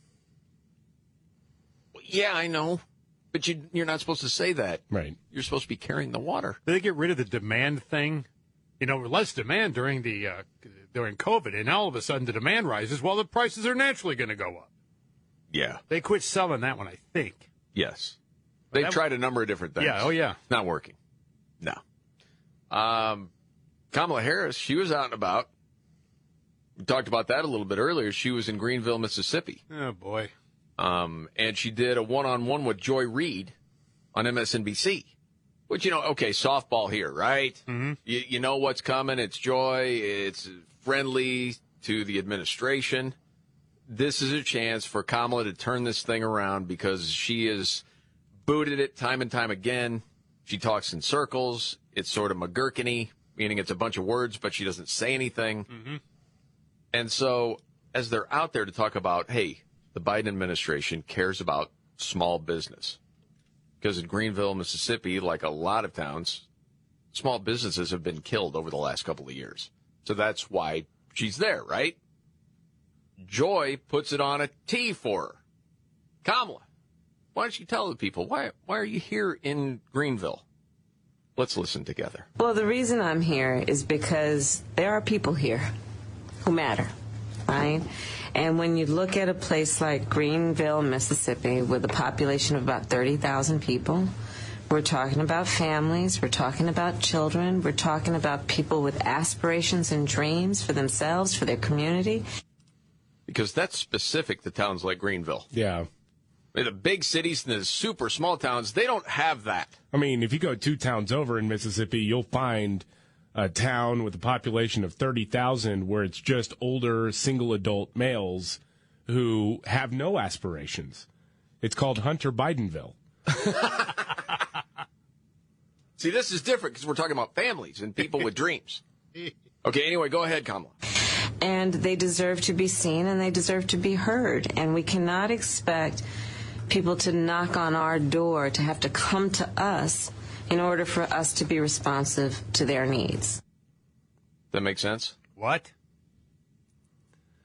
S1: Yeah, I know, but you you're not supposed to say that.
S2: Right.
S1: You're supposed to be carrying the water.
S5: Did they get rid of the demand thing? You know, less demand during the uh, during COVID, and all of a sudden the demand rises. Well, the prices are naturally going to go up.
S1: Yeah.
S5: They quit selling that one, I think.
S1: Yes. They've
S5: That-
S1: tried a number of different things.
S5: Yeah, oh, yeah.
S1: Not working. No. Um, Kamala Harris, she was out and about. We talked about that a little bit earlier. She was in Greenville, Mississippi.
S5: Oh boy.
S1: Um, and she did a one-on-one with Joy Reid on MSNBC. Which you know, okay, softball here, right? Mm-hmm. You, you know what's coming. It's Joy. It's friendly to the administration. This is a chance for Kamala to turn this thing around because she has booted it time and time again. She talks in circles. It's sort of McGurkany, meaning it's a bunch of words, but she doesn't say anything.
S5: Mm-hmm.
S1: And so, as they're out there to talk about, hey, the Biden administration cares about small business. Because in Greenville, Mississippi, like a lot of towns, small businesses have been killed over the last couple of years. So that's why she's there, right? Joy puts it on a T for her. Kamala, why don't you tell the people, why, why are you here in Greenville? Let's listen together.
S8: Well, the reason I'm here is because there are people here who matter, right? And when you look at a place like Greenville, Mississippi, with a population of about 30,000 people, we're talking about families, we're talking about children, we're talking about people with aspirations and dreams for themselves, for their community.
S1: Because that's specific to towns like Greenville.
S2: Yeah.
S1: The big cities and the super small towns, they don't have that.
S2: I mean, if you go two towns over in Mississippi, you'll find a town with a population of 30,000 where it's just older single adult males who have no aspirations. It's called Hunter Bidenville. (laughs)
S1: See, this is different because we're talking about families and people with dreams. (laughs) Okay, anyway, go ahead, Kamala.
S8: and they deserve to be seen and they deserve to be heard. And we cannot expect people to knock on our door, to have to come to us in order for us to be responsive to their needs.
S1: That makes sense?
S5: What?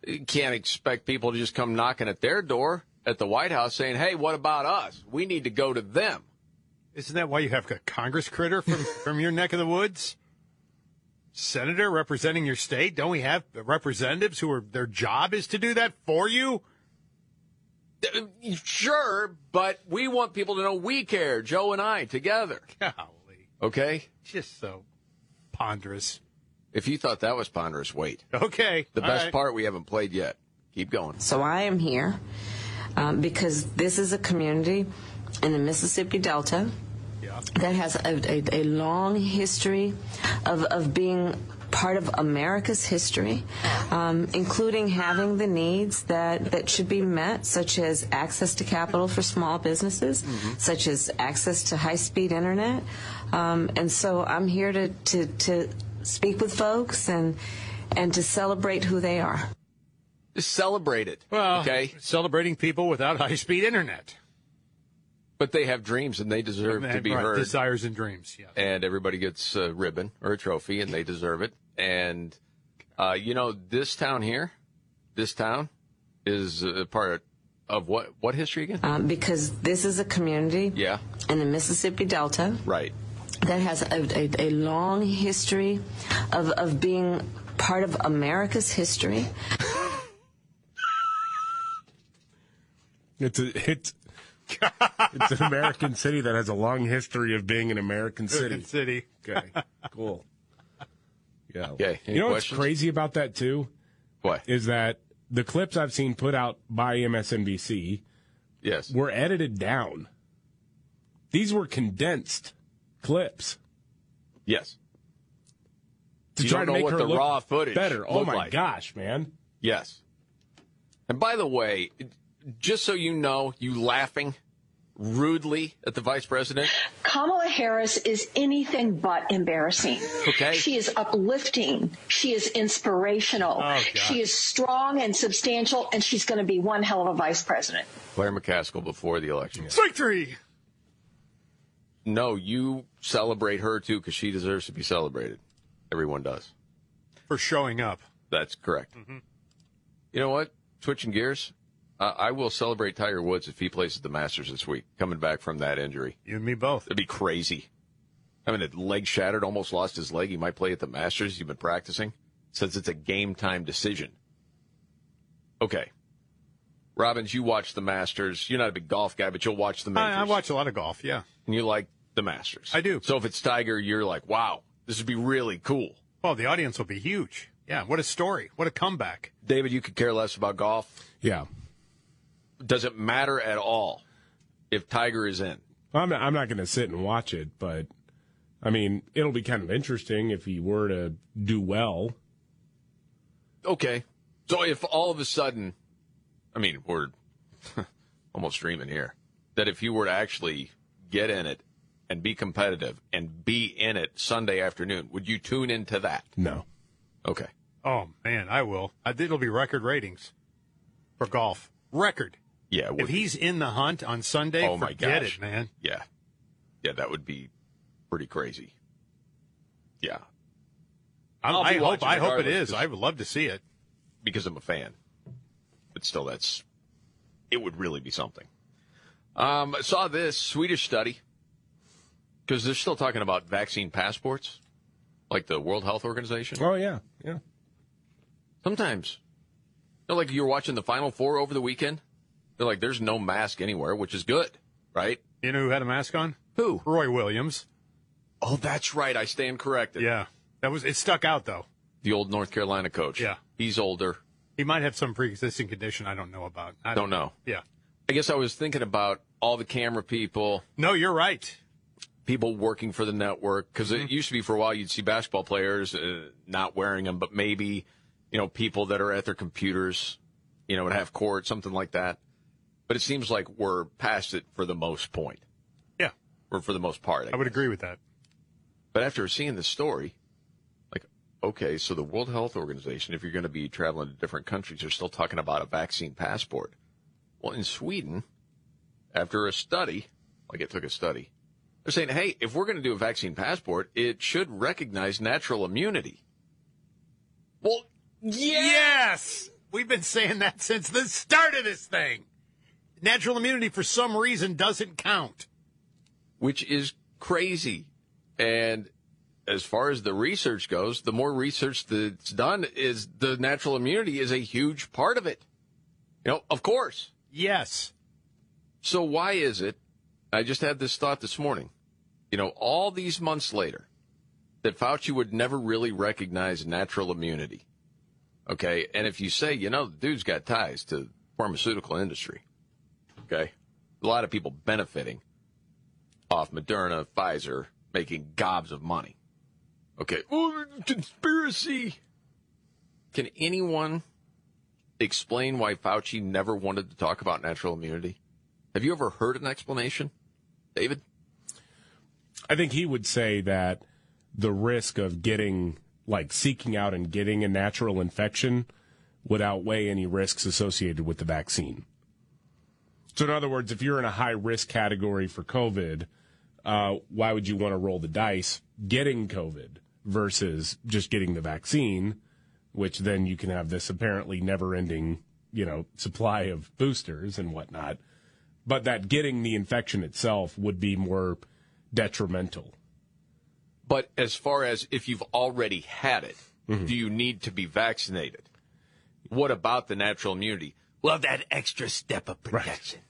S1: You can't expect people to just come knocking at their door at the White House saying, hey, what about us? We need to go to them.
S5: Isn't that why you have a Congress critter from, (laughs) from your neck of the woods? Senator representing your state? Don't we have representatives who are their job is to do that for you?
S1: Sure, but we want people to know we care, Joe and I, together.
S5: Golly.
S1: Okay?
S5: Just so ponderous.
S1: If you thought that was ponderous, wait.
S5: Okay.
S1: The
S5: all
S1: best
S5: right.
S1: part we haven't played yet. Keep going.
S8: So I am here um, because this is a community in the Mississippi Delta that has a, a, a long history of, of being part of America's history, um, including having the needs that, that should be met, such as access to capital for small businesses, such as access to high speed internet. Um, and so I'm here to, to, to speak with folks and, and to celebrate who they are.
S1: Just celebrate it.
S5: Well,
S1: okay.
S5: Celebrating people without high speed internet.
S1: But they have dreams and they deserve to be
S5: right,
S1: heard.
S5: Desires and dreams. Yeah.
S1: and everybody gets a ribbon or a trophy, and they deserve it. And uh, you know, this town here, this town is a part of what what history again?
S8: Um, because this is a community
S1: Yeah,
S8: in the Mississippi Delta
S1: right.
S8: that has a, a, a long history of, of being part of America's history.
S2: It's a, it's it's an American city that has a long history of being an American city. (laughs)
S5: City.
S2: Okay, cool. Yeah.
S1: Okay. Any
S2: you know
S1: questions?
S2: what's crazy about that too?
S1: What?
S2: Is that the clips I've seen put out by MSNBC
S1: Yes.
S2: were edited down. These were condensed clips
S1: Yes.
S2: to
S1: You
S2: try
S1: don't
S2: to
S1: know
S2: make
S1: what
S2: her
S1: the
S2: look
S1: raw footage
S2: better. Oh my
S1: like.
S2: gosh, man!
S1: Yes. And by the way, just so you know, you laughing rudely at the vice president.
S9: Kamala Harris is anything but embarrassing.
S1: Okay.
S9: She is uplifting. She is inspirational.
S1: Oh,
S9: she is strong and substantial, and she's going to be one hell of a vice president.
S1: Claire McCaskill before the election.
S5: Victory!
S1: No, you celebrate her too because she deserves to be celebrated. Everyone does.
S5: For showing up.
S1: That's correct. Mm-hmm. You know what? Switching gears, uh, I will celebrate Tiger Woods if he plays at the Masters this week, coming back from that injury.
S5: You and me both.
S1: It'd be crazy. I mean, a leg shattered, almost lost his leg. He might play at the Masters. He's been practicing since it's a game time decision. Okay. Robbins, you watch the Masters. You're not a big golf guy, but you'll watch the Masters.
S5: I, I watch a lot of golf. Yeah,
S1: and you like the Masters.
S5: I do.
S1: So if it's Tiger, you're like, wow, this would be really cool.
S5: Well, the audience will be huge. Yeah, what a story. What a comeback.
S1: David, you could care less about golf.
S2: Yeah.
S1: Does it matter at all if Tiger is in?
S2: I'm not, I'm not going to sit and watch it, but I mean, it'll be kind of interesting if he were to do well.
S1: Okay. So if all of a sudden, I mean, we're (laughs) almost dreaming here, that if you were to actually get in it and be competitive and be in it Sunday afternoon, would you tune into that?
S2: No.
S1: Okay.
S5: Oh man, I will. I it'll be record ratings for golf. Record.
S1: Yeah.
S5: If he's in the hunt on Sunday,
S1: oh my
S5: forget
S1: gosh.
S5: it, man.
S1: Yeah. Yeah, that would be pretty crazy. Yeah.
S5: I'm-
S1: I'll be
S5: I hope.
S1: watching
S5: I hope it
S1: regardless,
S5: is.
S1: 'cause-
S5: I would love to see it.
S1: because I'm a fan. But still, that's it would really be something. Um, I saw this Swedish study because they're still talking about vaccine passports, like the World Health Organization.
S2: Oh yeah, yeah.
S1: Sometimes, you know, like you were watching the Final Four over the weekend. They're like, "There's no mask anywhere," which is good, right?
S5: You know who had a mask on?
S1: Who?
S5: Roy Williams.
S1: Oh, that's right. I stand corrected.
S5: Yeah, that was it. Stuck out though.
S1: The old North Carolina coach.
S5: Yeah.
S1: he's older.
S5: He might have some pre-existing condition I don't know about. I
S1: Don't know.
S5: Yeah.
S1: I guess I was thinking about all the camera people.
S5: No, you're right.
S1: People working for the network because
S5: Mm-hmm.
S1: it used to be for a while you'd see basketball players uh, not wearing them, but maybe you know people that are at their computers, you know, at half court, something like that. But it seems like we're past it for the most point.
S5: Yeah.
S1: or for the most part.
S5: I would agree with that.
S1: But after seeing the story, like, okay, so the World Health Organization, if you're going to be traveling to different countries, they're still talking about a vaccine passport. Well, in Sweden, after a study, like it took a study, they're saying, hey, if we're going to do a vaccine passport, it should recognize natural immunity. Well,
S5: Yes, we've been saying that since the start of this thing. Natural immunity, for some reason, doesn't count.
S1: which is crazy. And as far as the research goes, the more research that's done is the natural immunity is a huge part of it. You know, of course.
S5: Yes.
S1: So why is it? I just had this thought this morning. You know, all these months later, that Fauci would never really recognize natural immunity. Okay, and if you say, you know, the dude's got ties to pharmaceutical industry. Okay, a lot of people benefiting off Moderna, Pfizer, making gobs of money. Okay, oh, conspiracy. Can anyone explain why Fauci never wanted to talk about natural immunity? Have you ever heard an explanation, David?
S2: I think he would say that the risk of getting, like, seeking out and getting a natural infection would outweigh any risks associated with the vaccine. So, in other words, if you're in a high risk category for COVID, uh, why would you want to roll the dice getting COVID versus just getting the vaccine, which then you can have this apparently never ending, you know, supply of boosters and whatnot. But that getting the infection itself would be more detrimental.
S1: But as far as if you've already had it, do you need to be vaccinated? What about the natural immunity? Well, that extra step of protection.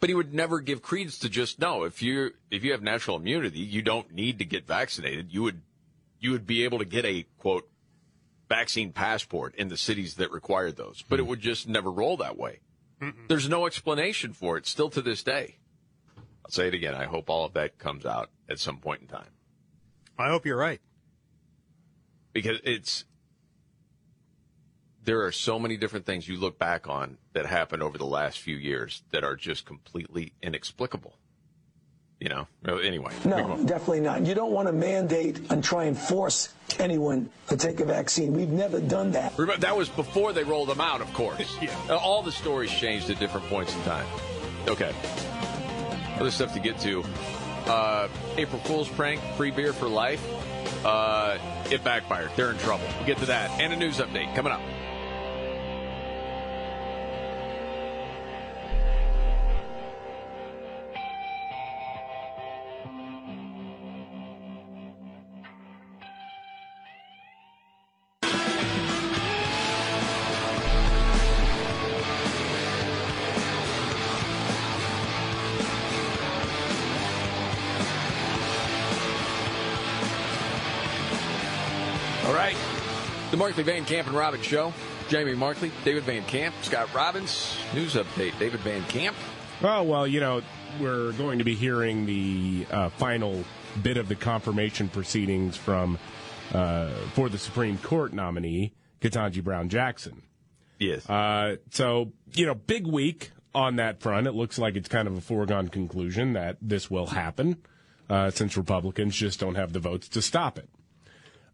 S1: But he would never give credence to just no. If you if you have natural immunity, you don't need to get vaccinated. You would you would be able to get a quote vaccine passport in the cities that required those. But it would just never roll that way. There's no explanation for it still to this day. I'll say it again. I hope all of that comes out at some point in time
S5: I hope you're right.
S1: because it's there are so many different things you look back on that happened over the last few years that are just completely inexplicable. You know. Anyway.
S20: No, definitely not. You don't want to mandate and try and force anyone to take a vaccine. We've never done that.
S1: Remember, that was before they rolled them out, of course. (laughs) Uh, All the stories changed at different points in time. Okay. Other stuff to get to. Uh, April Fool's prank, free beer for life. Uh, it backfired. They're in trouble. We'll get to that. And a news update coming up. Markley Van Camp and Robbins Show. Jamie Markley, David Van Camp, Scott Robbins. News update. David Van Camp.
S2: Oh, well, you know, we're going to be hearing the uh, final bit of the confirmation proceedings from uh, for the Supreme Court nominee, Ketanji Brown Jackson.
S1: Yes.
S2: Uh, so, you know, big week on that front. It looks like it's kind of a foregone conclusion that this will happen uh, since Republicans just don't have the votes to stop it.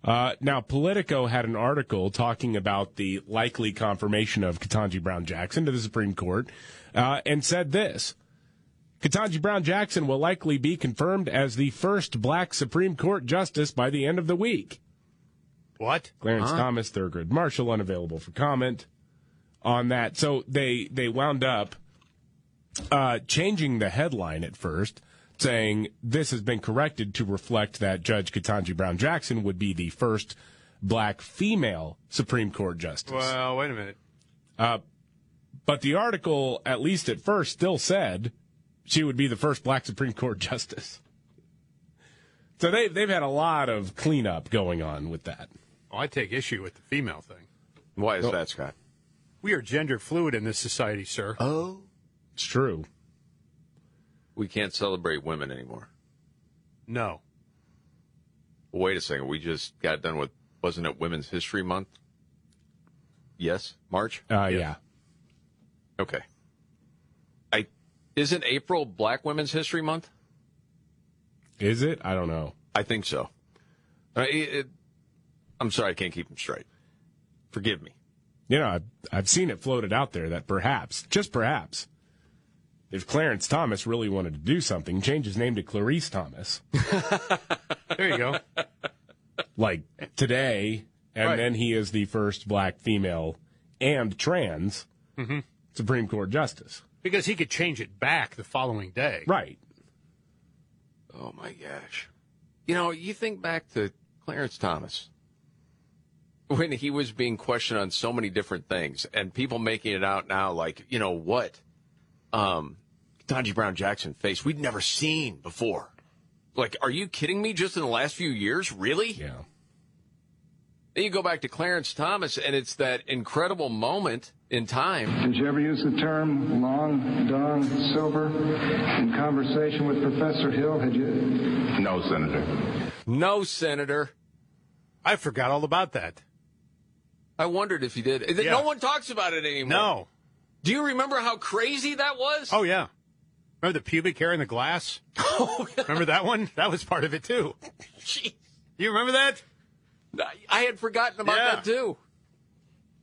S2: Uh, now, Politico had an article talking about the likely confirmation of Ketanji Brown Jackson to the Supreme Court uh, and said this Ketanji Brown Jackson will likely be confirmed as the first black Supreme Court justice by the end of the week.
S5: What?
S2: Clarence
S5: Huh?
S2: Thomas, Thurgood Marshall, unavailable for comment on that. So they they wound up uh, changing the headline at first, saying this has been corrected to reflect that Judge Ketanji Brown Jackson would be the first black female Supreme Court justice.
S5: Well, wait a minute.
S2: Uh, but the article, at least at first, still said she would be the first black Supreme Court (laughs) justice. So they they've had a lot of cleanup going on with that.
S5: Well, I take issue with the female thing.
S1: Why is that, Scott?
S5: We are gender fluid in this society, sir.
S1: Oh,
S2: it's true.
S1: We can't celebrate women anymore.
S5: No.
S1: Wait a second. We just got done with, wasn't it Women's History Month? Yes? March?
S2: Uh, yeah.
S1: Okay. I Isn't April Black Women's History Month?
S2: Is it? I don't know.
S1: I think so. I, it- it- I'm sorry, I can't keep them straight. Forgive me.
S2: You know, I've, I've seen it floated out there that perhaps, just perhaps, if Clarence Thomas really wanted to do something, change his name to Clarice Thomas. (laughs)
S5: There you go.
S2: like today, and
S5: Right.
S2: then he is the first black female and trans
S5: Mhm.
S2: Supreme Court justice.
S5: Because he could change it back the following day.
S2: Right.
S1: Oh my gosh. You know, you think back to Clarence Thomas when he was being questioned on so many different things and people making it out now like, you know what? Um Ketanji Brown Jackson face we'd never seen before. Like, are you kidding me? Just in the last few years? Really?
S2: Yeah.
S1: Then you go back to Clarence Thomas and it's that incredible moment in time.
S21: Did you ever use the term long, dong, silver in conversation with Professor Hill? Had you?
S1: No, Senator. No, Senator.
S5: I forgot all about that.
S1: I wondered if he did.
S5: Yeah.
S1: No one talks about it anymore.
S5: No.
S1: Do you remember how crazy that was?
S5: Oh, yeah. Remember the pubic hair in the glass? (laughs)
S1: Oh,
S5: Remember that one? That was part of it, too. You remember that?
S1: I had forgotten about
S5: Yeah.
S1: that too.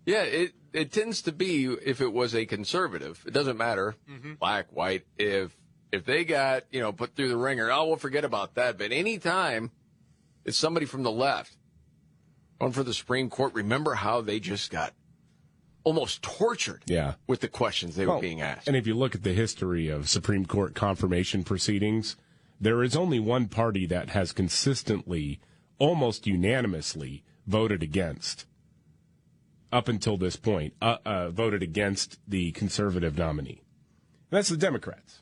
S1: Yeah, it it tends to be if it was a conservative, it doesn't matter,
S5: Mm-hmm.
S1: black, white. If if they got you know put through the ringer, oh, we'll forget about that. But anytime it's somebody from the left going for the Supreme Court, remember how they just got almost tortured
S2: Yeah.
S1: with the questions they
S2: Well,
S1: were being asked.
S2: And if you look at the history of Supreme Court confirmation proceedings, there is only one party that has consistently, almost unanimously, voted against, up until this point, uh, uh, voted against the conservative nominee. And that's the Democrats.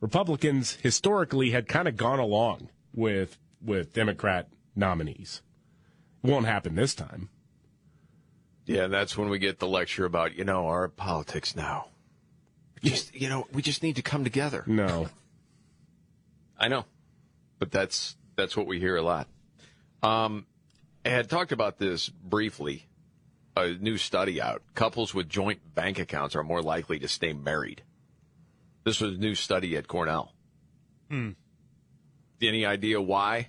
S2: Republicans historically had kind of gone along with with Democrat nominees. It Won't happen this time.
S1: Yeah, and that's when we get the lecture about you know our politics now. Just you know, we just need to come together.
S2: No. (laughs)
S1: I know, but that's that's what we hear a lot. Um, I had talked about this briefly. A new study out: couples with joint bank accounts are more likely to stay married. This was a new study at Cornell.
S5: Hmm.
S1: Any idea why?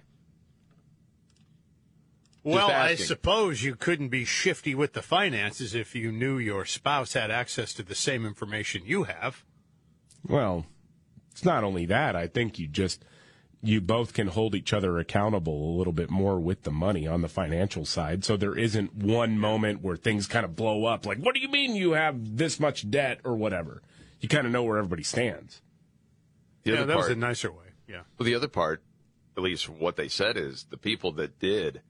S1: Just
S5: Well, I suppose you couldn't be shifty with the finances if you knew your spouse had access to the same information you have.
S2: Well, it's not only that. I think you just you both can hold each other accountable a little bit more with the money on the financial side. So there isn't one moment where things kind of blow up like, what do you mean you have this much debt or whatever? You kind of know where everybody stands.
S1: The
S5: yeah,
S1: other
S5: that was a nicer way. Yeah.
S1: Well, the other part, at least what they said, is the people that did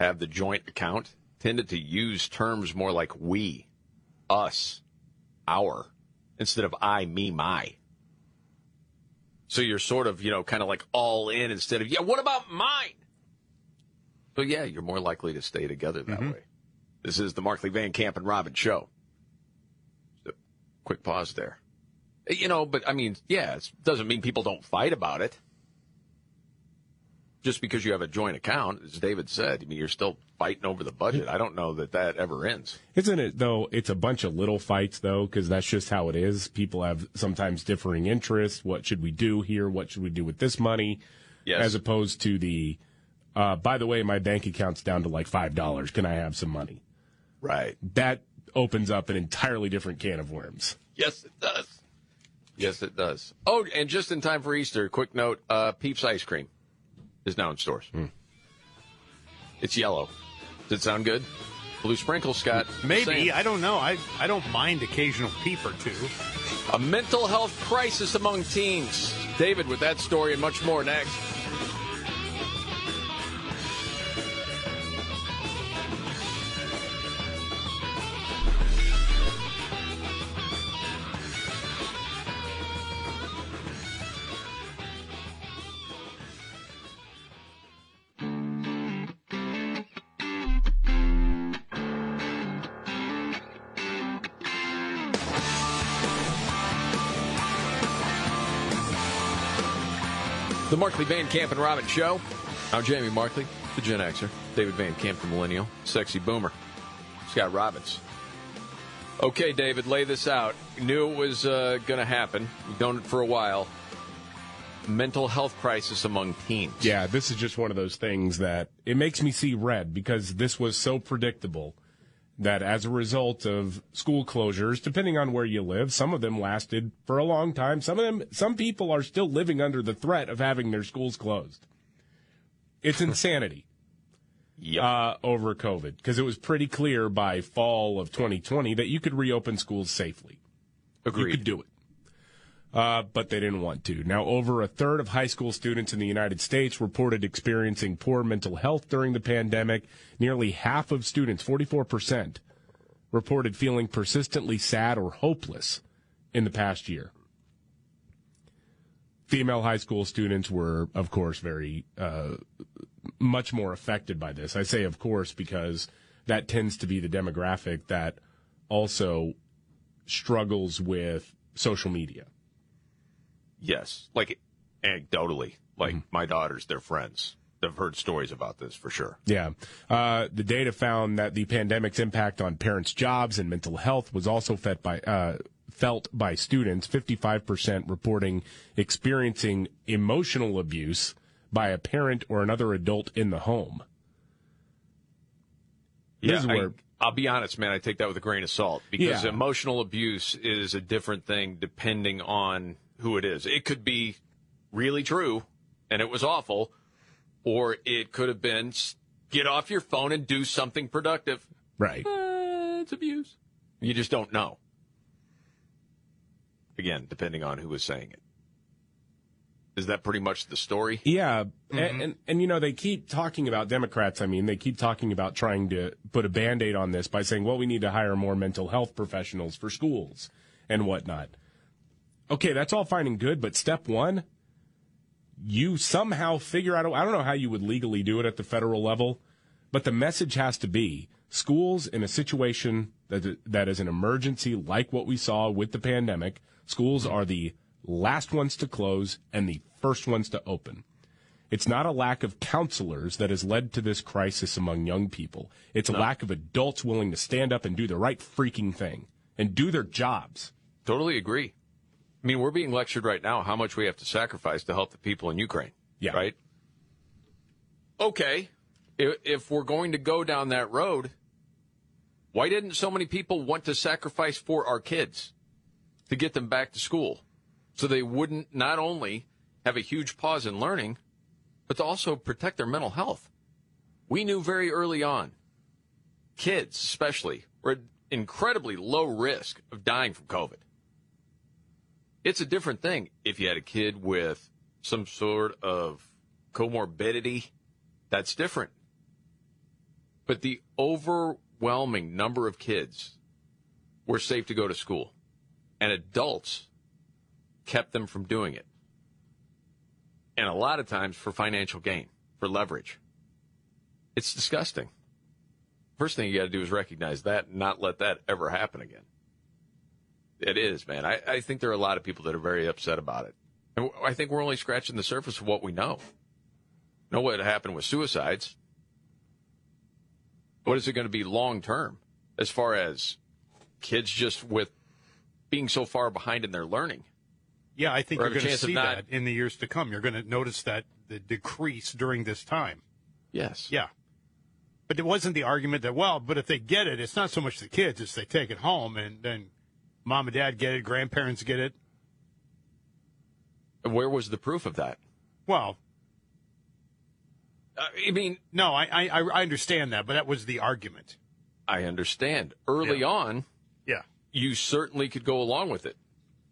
S1: have the joint account tended to use terms more like we, us, our, instead of I, me, my. So you're sort of, you know, kind of like all in instead of, yeah, what about mine? So yeah, you're more likely to stay together that mm-hmm. way. This is the Markley Van Camp and Robin show. A quick pause there. You know, but I mean, yeah, it doesn't mean people don't fight about it. Just because you have a joint account, as David said, I mean, you're still fighting over the budget. I don't know that that ever ends.
S2: Isn't it though? It's a bunch of little fights though, because that's just how it is. People have sometimes differing interests. What should we do here? What should we do with this money?
S1: Yes.
S2: As opposed to the, uh, by the way, my bank account's down to like five dollars. Can I have some money?
S1: Right.
S2: That opens up an entirely different can of worms.
S1: Yes, it does. Yes, it does. Oh, and just in time for Easter, quick note: uh, Peeps ice cream is now in stores. Hmm. It's yellow. Does it sound good? Blue sprinkles, Scott.
S5: Maybe
S1: Saying.
S5: I don't know. I I don't mind occasional peep or two.
S1: A mental health crisis among teens. David with that story and much more next. Markley Van Camp and Robin Show. I'm Jamie Markley, the Gen Xer. David Van Camp, the Millennial. Sexy Boomer. Scott Robbins. Okay, David, lay this out. Knew it was uh, going to happen. You've known it for a while. Mental health crisis among teens.
S2: Yeah, this is just one of those things that it makes me see red because this was so predictable that as a result of school closures, depending on where you live, some of them lasted for a long time. Some of them, some people are still living under the threat of having their schools closed. It's (laughs) insanity. Uh, over COVID, because it was pretty clear by fall of 2020 that you could reopen schools safely.
S1: Agreed.
S2: You could do it. Uh, but they didn't want to. Now, over a third of high school students in the United States reported experiencing poor mental health during the pandemic. Nearly half of students, 44%, reported feeling persistently sad or hopeless in the past year. Female high school students were, of course, very uh, much more affected by this. I say, of course, because that tends to be the demographic that also struggles with social media.
S1: Yes. Like anecdotally, like my daughters, they're friends. They've heard stories about this for sure.
S2: Yeah. Uh, the data found that the pandemic's impact on parents' jobs and mental health was also felt by, uh, felt by students. 55% reporting experiencing emotional abuse by a parent or another adult in the home.
S1: Yeah,
S2: is
S1: I,
S2: where-
S1: I'll be honest, man. I take that with a grain of salt because
S2: Yeah.
S1: emotional abuse is a different thing depending on who it is. It could be really true and it was awful, or it could have been get off your phone and do something productive.
S2: Right.
S1: Uh, it's abuse. You just don't know. Again, depending on who was saying it. Is that pretty much the story?
S2: Yeah, and, and and you know they keep talking about Democrats. I mean, they keep talking about trying to put a band-aid on this by saying, "Well, we need to hire more mental health professionals for schools and whatnot." Okay, that's all fine and good, but step one, you somehow figure out. I don't know how you would legally do it at the federal level, but the message has to be: schools in a situation that that is an emergency, like what we saw with the pandemic. Schools are the last ones to close and the first ones to open. It's not a lack of counselors that has led to this crisis among young people. It's a lack of adults willing to stand up and do the right freaking thing and do their jobs.
S1: Totally agree. I mean, we're being lectured right now how much we have to sacrifice to help the people in Ukraine.
S2: Yeah.
S1: Right? Okay. If, if we're going to go down that road, why didn't so many people want to sacrifice for our kids to get them back to school so they wouldn't not only have a huge pause in learning, but to also protect their mental health? We knew very early on, kids especially, were at incredibly low risk of dying from COVID. It's a different thing if you had a kid with some sort of comorbidity. That's different. But the overwhelming number of kids were safe to go to school, and adults kept them from doing it. And a lot of times for financial gain, for leverage. It's disgusting. First thing you got to do is recognize that and not let that ever happen again. It is, man. I, I think there are a lot of people that are very upset about it. And I think we're only scratching the surface of what we know. Know what happened with suicides. What is it going to be long term as far as kids just with being so far behind in their learning?
S5: Yeah, I think
S1: Or
S5: you're going to see that in the years to come. You're going to notice that the decrease during this time.
S1: Yes.
S5: Yeah. But it wasn't the argument that, well, but if they get it, it's not so much the kids, it's they take it home and then mom and dad get it, grandparents get it.
S1: Where was the proof of that?
S5: Well,
S1: I mean,
S5: no, I, I, I understand that, but that was the argument.
S1: I understand. Early on,
S5: Yeah.
S1: you certainly could go along with it.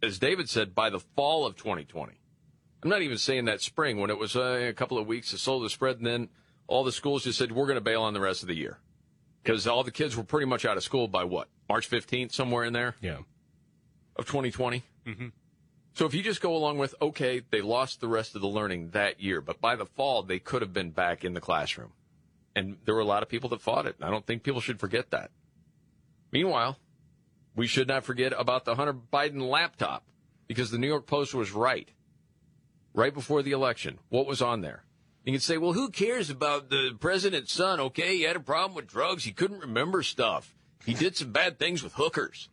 S1: As David said, by the fall of 2020. I'm not even saying that spring when it was uh, a couple of weeks to slow the spread, and then all the schools just said, we're going to bail on the rest of the year. Because all the kids were pretty much out of school by what? March 15th, somewhere in there?
S2: Yeah.
S1: Of 2020?
S5: Mm-hmm.
S1: So if you just go along with, okay, they lost the rest of the learning that year, but by the fall, they could have been back in the classroom. And there were a lot of people that fought it. I don't think people should forget that. Meanwhile, we should not forget about the Hunter Biden laptop because the New York Post was right. Right before the election, what was on there? You can say, well, who cares about the president's son? Okay, he had a problem with drugs. He couldn't remember stuff. He did some bad things with hookers.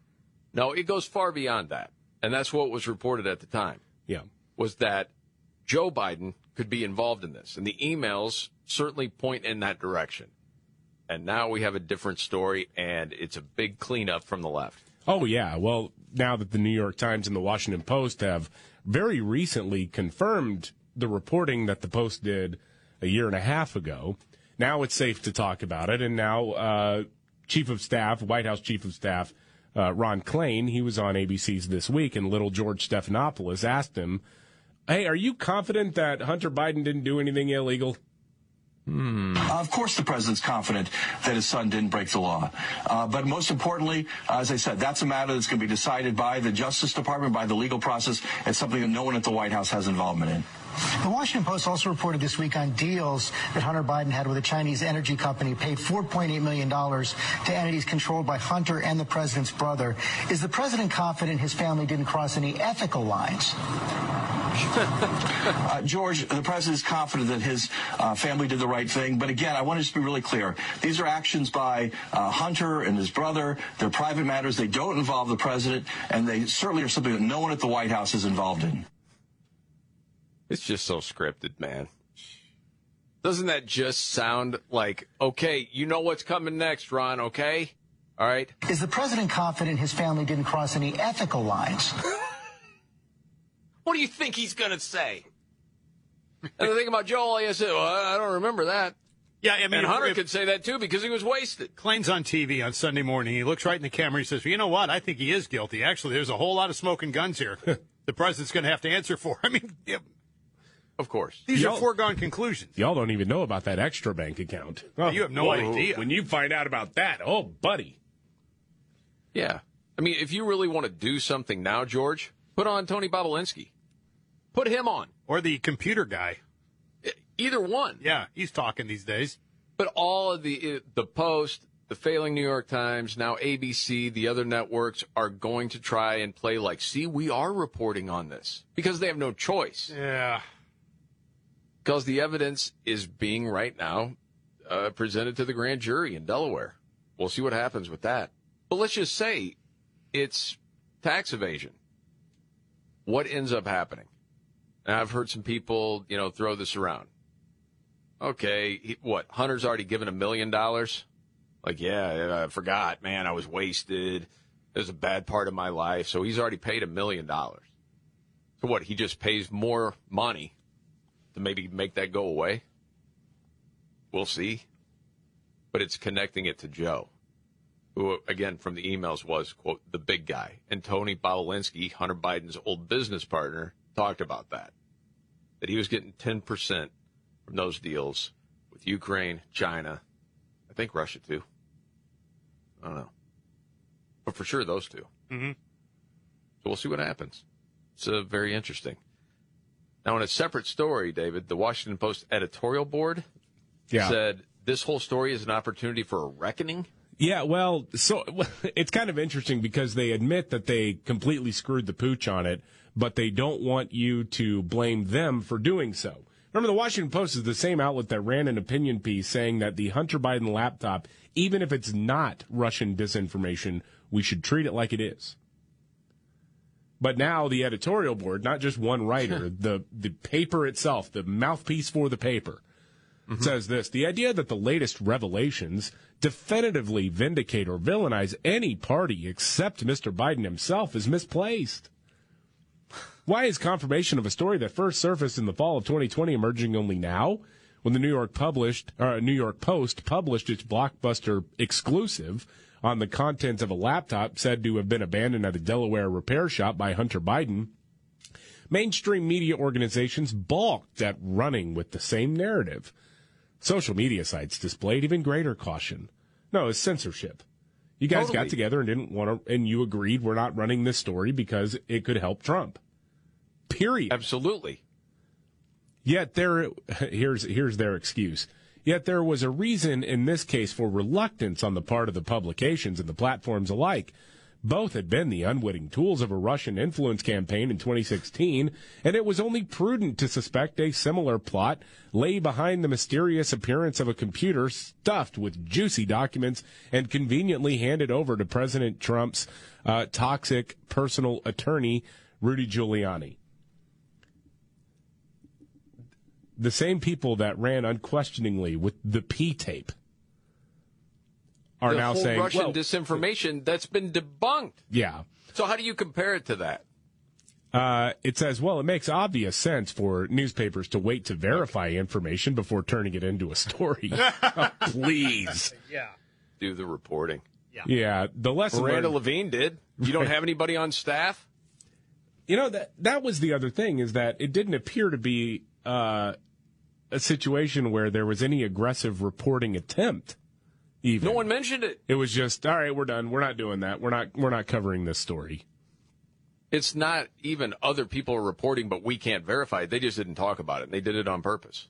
S1: No, it goes far beyond that. And that's what was reported at the time.
S2: Yeah.
S1: Was that Joe Biden could be involved in this. And the emails certainly point in that direction. And now we have a different story, and it's a big cleanup from the left.
S2: Oh, yeah. Well, now that the New York Times and the Washington Post have very recently confirmed the reporting that the Post did a year and a half ago, now it's safe to talk about it. And now, uh, Chief of Staff, White House Chief of Staff, uh, Ron Klain, he was on ABC's This Week, and little George Stephanopoulos asked him, Hey, are you confident that Hunter Biden didn't do anything illegal?
S11: Of course, the president's confident that his son didn't break the law. Uh, but most importantly, as I said, that's a matter that's going to be decided by the Justice Department, by the legal process. It's something that no one at the White House has involvement in.
S22: The Washington Post also reported this week on deals that Hunter Biden had with a Chinese energy company, paid $4.8 million to entities controlled by Hunter and the president's brother. Is the president confident his family didn't cross any ethical lines?
S11: Uh, George, the president is confident that his uh, family did the right thing. But again, I want to just be really clear. These are actions by uh, Hunter and his brother. They're private matters. They don't involve the president, and they certainly are something that no one at the White House is involved in.
S1: It's just so scripted, man. Doesn't that just sound like, okay, you know what's coming next, Ron, okay? All right.
S22: Is the president confident his family didn't cross any ethical lines?
S1: What do you think he's going to say? And the thing about Joel, I said, well, I don't remember that.
S5: Yeah, I mean,
S1: and Hunter
S5: if-
S1: could say that too because he was wasted.
S5: Klain's on TV on Sunday morning. He looks right in the camera. He says, well, "You know what? I think he is guilty. Actually, there's a whole lot of smoking guns here. (laughs) the president's going to have to answer for." I mean, yeah,
S1: Of course.
S5: these
S2: Y'all-
S5: are foregone conclusions.
S2: Y'all don't even know about that extra bank account.
S5: You have no
S2: Whoa.
S5: idea.
S2: When you find out about that, oh, buddy.
S1: Yeah. I mean, if you really want to do something now, George, put on Tony Bobulinski. Put him on.
S5: Or the computer guy.
S1: Either one.
S5: Yeah, he's talking these days.
S1: But all of the uh, the Post, the failing New York Times, now ABC, the other networks are going to try and play like, see, we are reporting on this because they have no choice.
S5: Yeah.
S1: Because the evidence is being right now uh, presented to the grand jury in Delaware. We'll see what happens with that. But let's just say it's tax evasion. What ends up happening? And I've heard some people, you know, throw this around. Okay, he, what? Hunter's already given a million dollars? Like, yeah, I forgot, man, I was wasted. It was a bad part of my life. So he's already paid a million dollars. So what? He just pays more money to maybe make that go away? We'll see. But it's connecting it to Joe, who, again, from the emails was, quote, the big guy. And Tony Bobulinski, Hunter Biden's old business partner, talked about that. That he was getting 10% from those deals with Ukraine, China, I think Russia too. I don't know. But for sure, those 2
S5: Mm-hmm.
S1: So we'll see what happens. It's uh, very interesting. Now, in a separate story, David, the Washington Post editorial board
S2: Yeah.
S1: said this whole story is an opportunity for a reckoning?
S2: Yeah, well, so it's kind of interesting because they admit that they completely screwed the pooch on it, but they don't want you to blame them for doing so. Remember, the Washington Post is the same outlet that ran an opinion piece saying that the Hunter Biden laptop, even if it's not Russian disinformation, we should treat it like it is. But now the editorial board, not just one writer, the the paper itself, the mouthpiece for the paper, mm-hmm. says this: the idea that the latest revelations definitively vindicate or villainize any party except Mr. Biden himself is misplaced. Why is confirmation of a story that first surfaced in the fall of 2020 emerging only now? When the New York published, uh, New York Post published its blockbuster exclusive on the contents of a laptop said to have been abandoned at a Delaware repair shop by Hunter Biden, mainstream media organizations balked at running with the same narrative. Social media sites displayed even greater caution. No, it's censorship. You guys totally. got together and didn't want to, and you agreed we're not running this story because it could help Trump. Period.
S1: Absolutely.
S2: Yet there, here's here's their excuse. Yet there was a reason in this case for reluctance on the part of the publications and the platforms alike. Both had been the unwitting tools of a Russian influence campaign in 2016, and it was only prudent to suspect a similar plot lay behind the mysterious appearance of a computer stuffed with juicy documents and conveniently handed over to President Trump's uh, toxic personal attorney, Rudy Giuliani. The same people that ran unquestioningly with the P tape are
S1: the
S2: now
S1: whole
S2: saying
S1: Russian
S2: well,
S1: disinformation that's been debunked.
S2: Yeah.
S1: So how do you compare it to that?
S2: Uh, it says, well, it makes obvious sense for newspapers to wait to verify information before turning it into a story. (laughs) oh, please.
S5: Yeah.
S1: Do the reporting.
S2: Yeah. Yeah. The lesson
S1: Miranda
S2: learned,
S1: Levine did. You don't have anybody on staff?
S2: You know, that, that was the other thing is that it didn't appear to be, uh, a situation where there was any aggressive reporting attempt. Even.
S1: No one mentioned it.
S2: It was just, all right, we're done. We're not doing that. We're not. We're not covering this story.
S1: It's not even other people are reporting, but we can't verify it. They just didn't talk about it. They did it on purpose.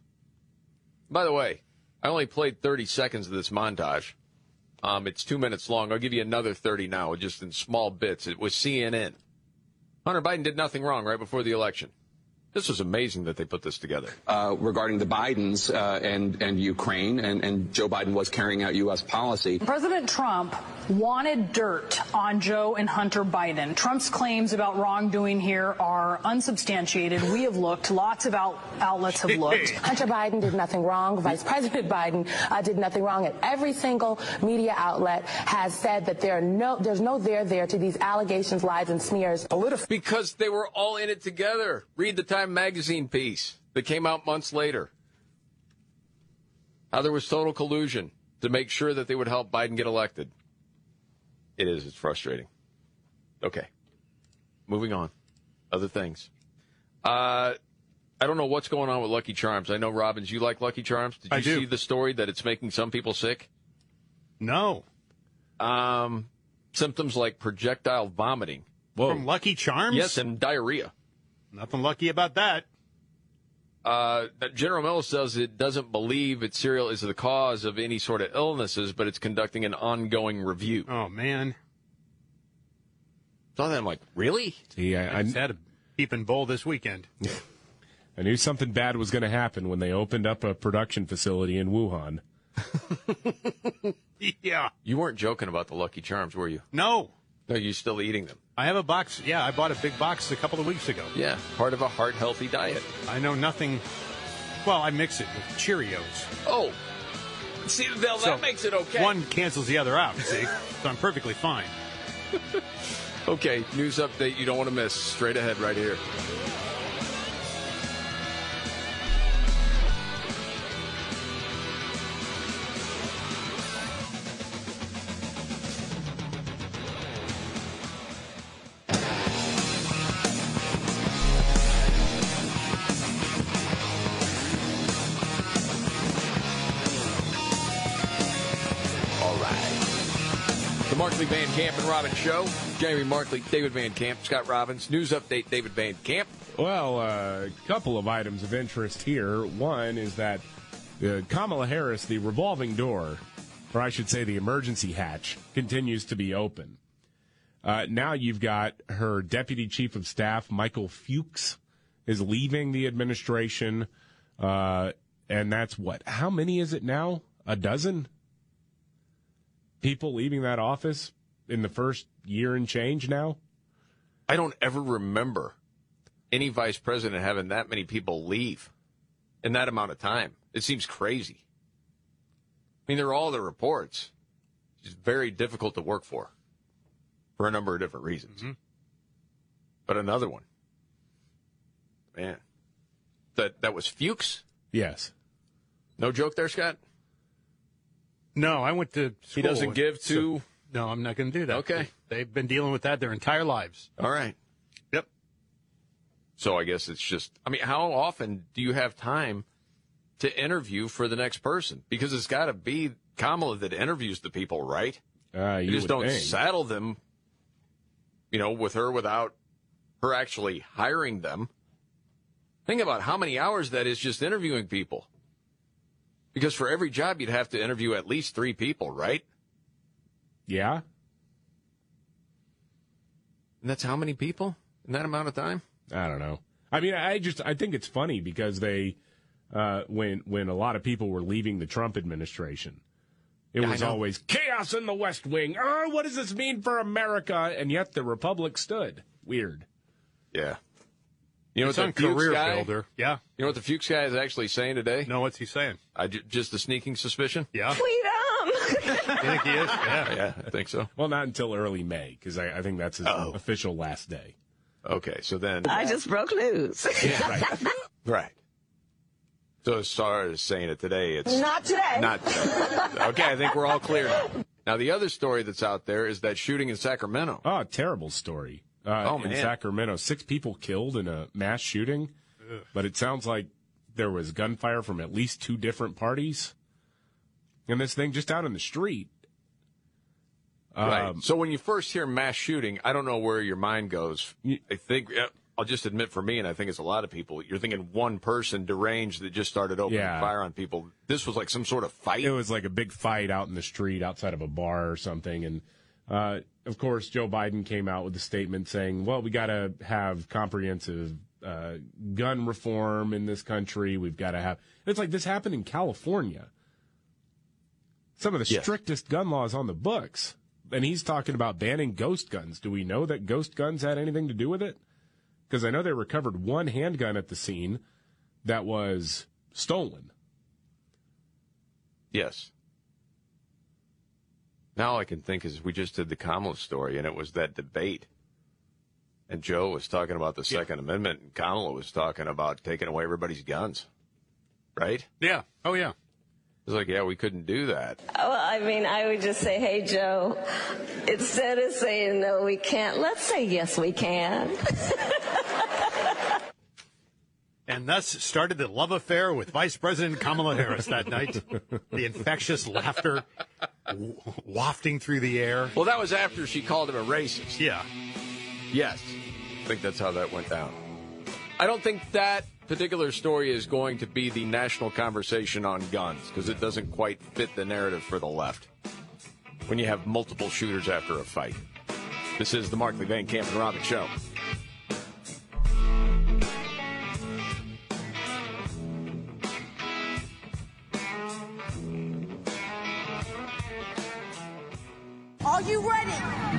S1: By the way, I only played 30 seconds of this montage. Um, it's two minutes long. I'll give you another 30 now, just in small bits. It was CNN. Hunter Biden did nothing wrong right before the election. This is amazing that they put this together.
S17: Uh, regarding the Bidens uh, and, and Ukraine, and, and Joe Biden was carrying out U.S. policy.
S23: President Trump wanted dirt on Joe and Hunter Biden. Trump's claims about wrongdoing here are unsubstantiated. We have looked, lots of out, outlets have looked. (laughs)
S15: Hunter Biden did nothing wrong. Vice President Biden uh, did nothing wrong. And every single media outlet has said that there are no, there's no there there to these allegations, lies, and smears.
S1: Because they were all in it together. Read the Time magazine piece that came out months later. How there was total collusion to make sure that they would help Biden get elected. It is. It's frustrating. Okay. Moving on. Other things. Uh, I don't know what's going on with Lucky Charms. I know, Robbins, you like Lucky Charms. Did you
S5: I do.
S1: see the story that it's making some people sick?
S5: No.
S1: Um, symptoms like projectile vomiting.
S5: Whoa. From Lucky Charms?
S1: Yes, and diarrhea.
S5: Nothing lucky about that.
S1: Uh, General Mills says it doesn't believe its cereal is the cause of any sort of illnesses, but it's conducting an ongoing review.
S5: Oh man!
S1: Saw that, I'm like, really?
S2: See, I,
S5: I, I had a peeping bowl this weekend. (laughs)
S2: I knew something bad was going to happen when they opened up a production facility in Wuhan. (laughs)
S5: yeah.
S1: You weren't joking about the Lucky Charms, were you?
S5: No.
S1: Are you still eating them?
S5: I have a box. Yeah, I bought a big box a couple of weeks ago.
S1: Yeah, part of a heart healthy diet.
S5: I know nothing. Well, I mix it with Cheerios.
S1: Oh, see, Bill,
S5: So,
S1: that makes it okay.
S5: One cancels the other out, see? so I'm perfectly fine. (laughs)
S1: Okay, news update you don't want to miss. Straight ahead, right here. Robbins Show. Jamie Markley, David Van Camp, Scott Robbins. News update, David Van Camp.
S2: Well, a couple of items of interest here. One is that Uh, Kamala Harris, the revolving door, or I should say the emergency hatch, continues to be open. Uh, now you've got her deputy chief of staff, Michael Fuchs, is leaving the administration. Uh, and that's what? How many is it now? A dozen people leaving that office in the first year and change now?
S1: I don't ever remember any vice president having that many people leave in that amount of time. It seems crazy. I mean, they're all the reports. It's very difficult to work for for a number of different reasons.
S5: Mm-hmm.
S1: But another one, man, that that was Fuchs.
S2: Yes.
S1: No joke there, Scott.
S5: No, I went to.
S1: He doesn't give to-
S5: So- no, I'm not going to do that.
S1: Okay.
S5: They've been dealing with that their entire lives.
S1: All right.
S5: Yep.
S1: So I guess it's just. I mean, how often do you have time to interview for the next person? Because it's got to be Kamala that interviews the people, right?
S2: Uh,
S1: you
S2: you
S1: just don't
S2: think.
S1: saddle them, you know, with her without her actually hiring them. Think about how many hours that is just interviewing people. Because for every job, you'd have to interview at least three people, right?
S2: Yeah.
S1: And that's how many people in that amount of time?
S2: I don't know. I mean, I just I think it's funny because they uh, when when a lot of people were leaving the Trump administration, it
S1: Yeah,
S2: was always chaos in the West Wing. Oh, what does this mean for America? And yet the Republic stood. Weird.
S1: Yeah. You know
S5: It's
S1: what
S5: on
S1: the Fuchs
S5: Career
S1: guy,
S5: Builder. Yeah.
S1: You know what the Fuchs guy is actually saying today?
S5: No, what's he saying?
S1: I ju- just a sneaking suspicion.
S5: Yeah.
S8: Freedom!
S5: You think he is? Yeah.
S1: Yeah, I think so.
S2: Well, not until early May because I, I think that's his
S1: Oh.
S2: official last day.
S1: Okay, so then
S8: I just broke news.
S2: right.
S1: right. So as far as saying it today, it's
S4: Not today.
S1: Not today. okay, I think we're all clear now. Now the other story that's out there is that shooting in Sacramento.
S2: Oh, terrible story. Uh,
S1: Oh,
S2: in. Sacramento, six people killed in a mass shooting, but it sounds like there was gunfire from at least two different parties. And this thing just out in the street.
S1: Right.
S2: Um,
S1: so when you first hear mass shooting, I don't know where your mind goes. I think I'll just admit for me, and I think it's a lot of people. You're thinking one person deranged that just started opening
S2: Yeah.
S1: fire on people. This was like some sort of fight.
S2: It was like a big fight out in the street outside of a bar or something. And uh, of course, Joe Biden came out with a statement saying, well, we got to have comprehensive uh, gun reform in this country. We've got to have. It's like this happened in California. Some of the
S1: Yes.
S2: strictest gun laws on the books. And he's talking about banning ghost guns. Do we know that ghost guns had anything to do with it? Because I know they recovered one handgun at the scene that was stolen.
S1: Yes. Now all I can think is we just did the Kamala story, and it was that debate. And Joe was talking about the Second Amendment, and Kamala was talking about taking away everybody's guns. Right?
S5: Yeah. Oh, yeah.
S1: It's like, yeah, we couldn't do that.
S8: Well, I mean, I would just say, hey, Joe, instead of saying no, we can't, let's say yes, we can. (laughs)
S5: And thus started the love affair with Vice President Kamala Harris that night. the infectious laughter w- wafting through the air.
S1: Well, that was after she called him a racist.
S5: Yeah.
S1: Yes. I think that's how that went down. I don't think that particular story is going to be the national conversation on guns because it doesn't quite fit the narrative for the left when you have multiple shooters after a fight. This is the Markley Van Camp and Robbins Show.
S4: Are you ready?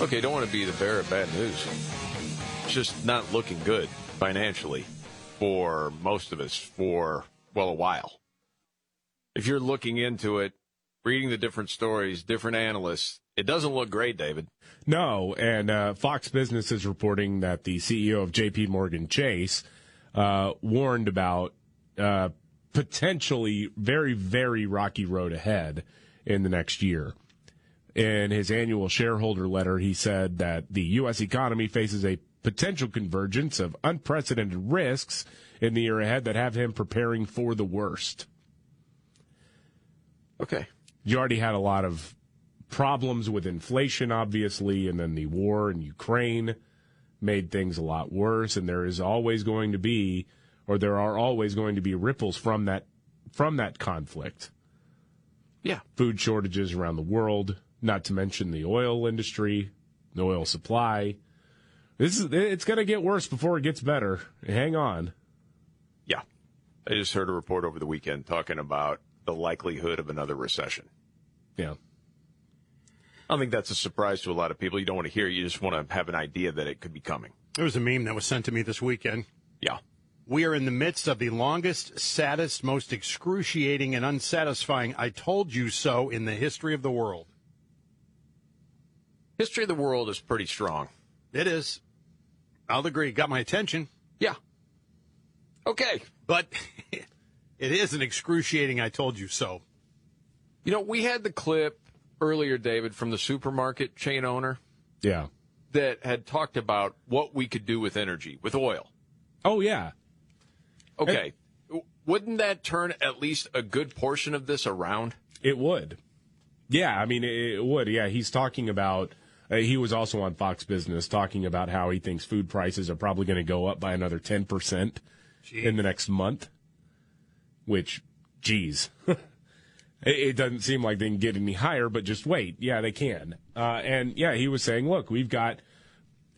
S1: Okay, don't want to be the bearer of bad news. It's just not looking good financially for most of us for, well, a while. If you're looking into it, reading the different stories, different analysts, it doesn't look great, David.
S2: No, and uh, Fox Business is reporting that the CEO of J.P. Morgan Chase uh, warned about uh, potentially very, very rocky road ahead in the next year. In his annual shareholder letter, he said that the U.S. economy faces a potential convergence of unprecedented risks in the year ahead that have him preparing for the worst.
S1: Okay.
S2: You already had a lot of problems with inflation, obviously, and then the war in Ukraine made things a lot worse. And there is always going to be, or there are always going to be ripples from that from that conflict.
S1: Yeah.
S2: Food shortages around the world, not to mention the oil industry, the oil supply. This is it's going to get worse before it gets better. Hang on.
S1: Yeah. I just heard a report over the weekend talking about the likelihood of another recession.
S2: Yeah.
S1: I don't think that's a surprise to a lot of people. You don't want to hear it. You just want to have an idea that it could be coming.
S5: There was a meme that was sent to me this weekend.
S1: Yeah.
S5: We are in the midst of the longest, saddest, most excruciating, and unsatisfying I told you so in the history of the world.
S1: History of the world is pretty strong.
S5: It is. I'll agree. Got my attention.
S1: Yeah. Okay.
S5: But (laughs) it is an excruciating I told you so.
S1: You know, we had the clip earlier, David, from the supermarket chain owner
S2: Yeah.
S1: that had talked about what we could do with energy, with oil.
S2: Oh yeah.
S1: Okay. Wouldn't that turn at least a good portion of this around?
S2: It would. Yeah, I mean, it it would. Yeah, he's talking about. Uh, he was also on Fox Business talking about how he thinks food prices are probably going to go up by another ten percent in the next month. Which, geez, (laughs) it, it doesn't seem like they can get any higher. But just wait. Yeah, they can. Uh, and yeah, he was saying, look, we've got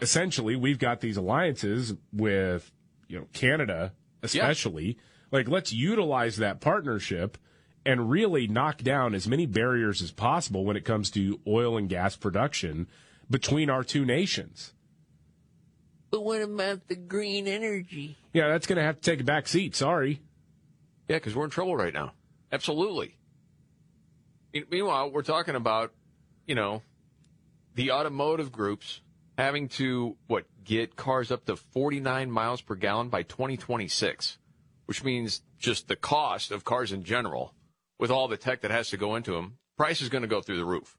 S2: essentially we've got these alliances with you know Canada, especially. Like, let's utilize that partnership and really knock down as many barriers as possible when it comes to oil and gas production between our two nations.
S1: But what about the green energy?
S2: Yeah, that's going to have to take a back seat. Sorry.
S1: Yeah, because we're in trouble right now. Absolutely. Meanwhile, we're talking about, you know, the automotive groups having to, what, get cars up to 49 miles per gallon by 2026, which means just the cost of cars in general, with all the tech that has to go into them, price is going to go through the roof.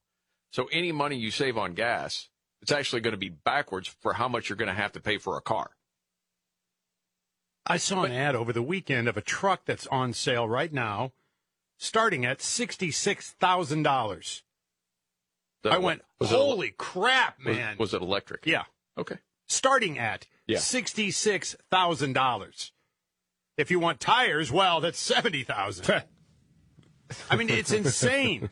S1: So any money you save on gas, it's actually going to be backwards for how much you're going to have to pay for a car.
S5: I saw an ad over the weekend of a truck that's on sale right now, starting at $66,000. I went,
S1: was it-
S5: holy crap,
S1: Was-
S5: man.
S1: Was, it electric?
S5: Yeah.
S1: Okay.
S5: Starting at
S1: Yeah.
S5: $66,000. If you want tires, well, that's 70000 (laughs) I mean, it's insane.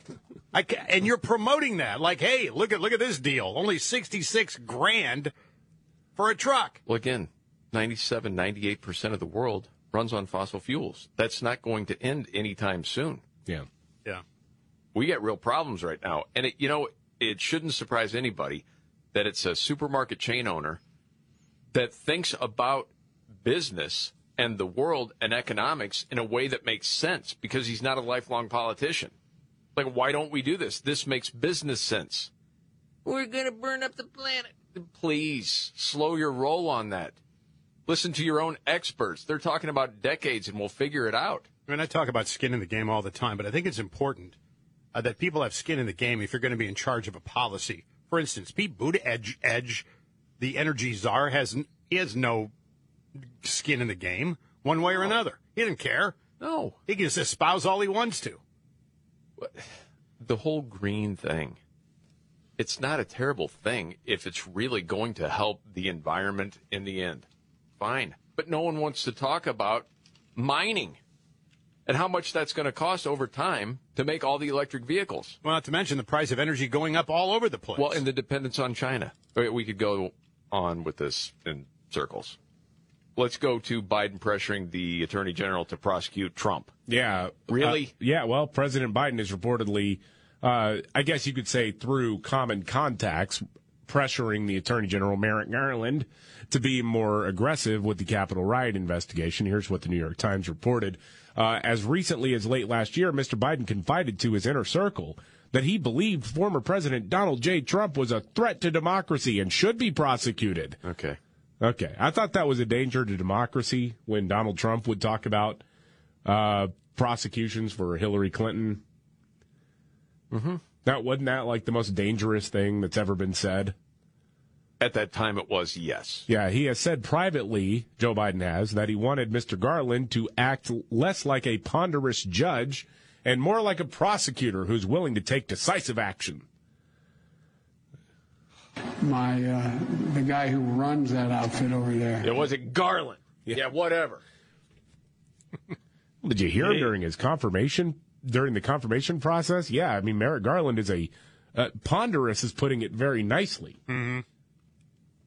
S5: I and you're promoting that like, hey, look at look at this deal. Only 66 grand for a truck.
S1: Well, again, 97, 98% of the world runs on fossil fuels. That's not going to end anytime soon.
S2: Yeah.
S5: Yeah.
S1: We get real problems right now. And, it, you know, it shouldn't surprise anybody that it's a supermarket chain owner that thinks about business and the world and economics in a way that makes sense because he's not a lifelong politician. Like, why don't we do this? This makes business sense. We're going to burn up the planet. Please slow your roll on that. Listen to your own experts. They're talking about decades and we'll figure it out.
S5: I mean, I talk about skin in the game all the time, but I think it's important uh, that people have skin in the game if you're going to be in charge of a policy. For instance, Pete Buttigieg, Edge, the energy czar, has he has no skin in the game one way or another. He didn't care.
S1: No,
S5: he can just espouse all he wants to.
S1: The whole green thing it's not a terrible thing if it's really going to help the environment in the end. Fine. But no one wants to talk about mining and how much that's going to cost over time to make all the electric vehicles.
S5: Well, not to mention the price of energy going up all over the place.
S1: well and the dependence on china. We- we could go on with this in circles let's go to biden pressuring the attorney general to prosecute trump
S2: Yeah.
S1: Really?
S2: Uh, yeah. Well, President Biden is reportedly, uh, I guess you could say through common contacts, pressuring the Attorney General Merrick Garland to be more aggressive with the Capitol riot investigation. Here's what the New York Times reported. Uh, as recently as late last year, Mr. Biden confided to his inner circle that he believed former President Donald J. Trump was a threat to democracy and should be prosecuted.
S1: okay
S2: Okay. I thought that was a danger to democracy when Donald Trump would talk about uh, prosecutions for Hillary Clinton.
S1: Mm-hmm.
S2: That wasn't that like the most dangerous thing that's ever been said.
S1: At that time, it was yes.
S2: Yeah, he has said privately, Joe Biden has, that he wanted Mr. Garland to act less like a ponderous judge and more like a prosecutor who's willing to take decisive action.
S24: My uh, the guy who runs that outfit over there.
S1: It was it Garland. Yeah, whatever.
S2: Did you hear him during his confirmation during the confirmation process? Yeah, I mean Merrick Garland is a uh, ponderous is putting it very nicely.
S1: Mm-hmm.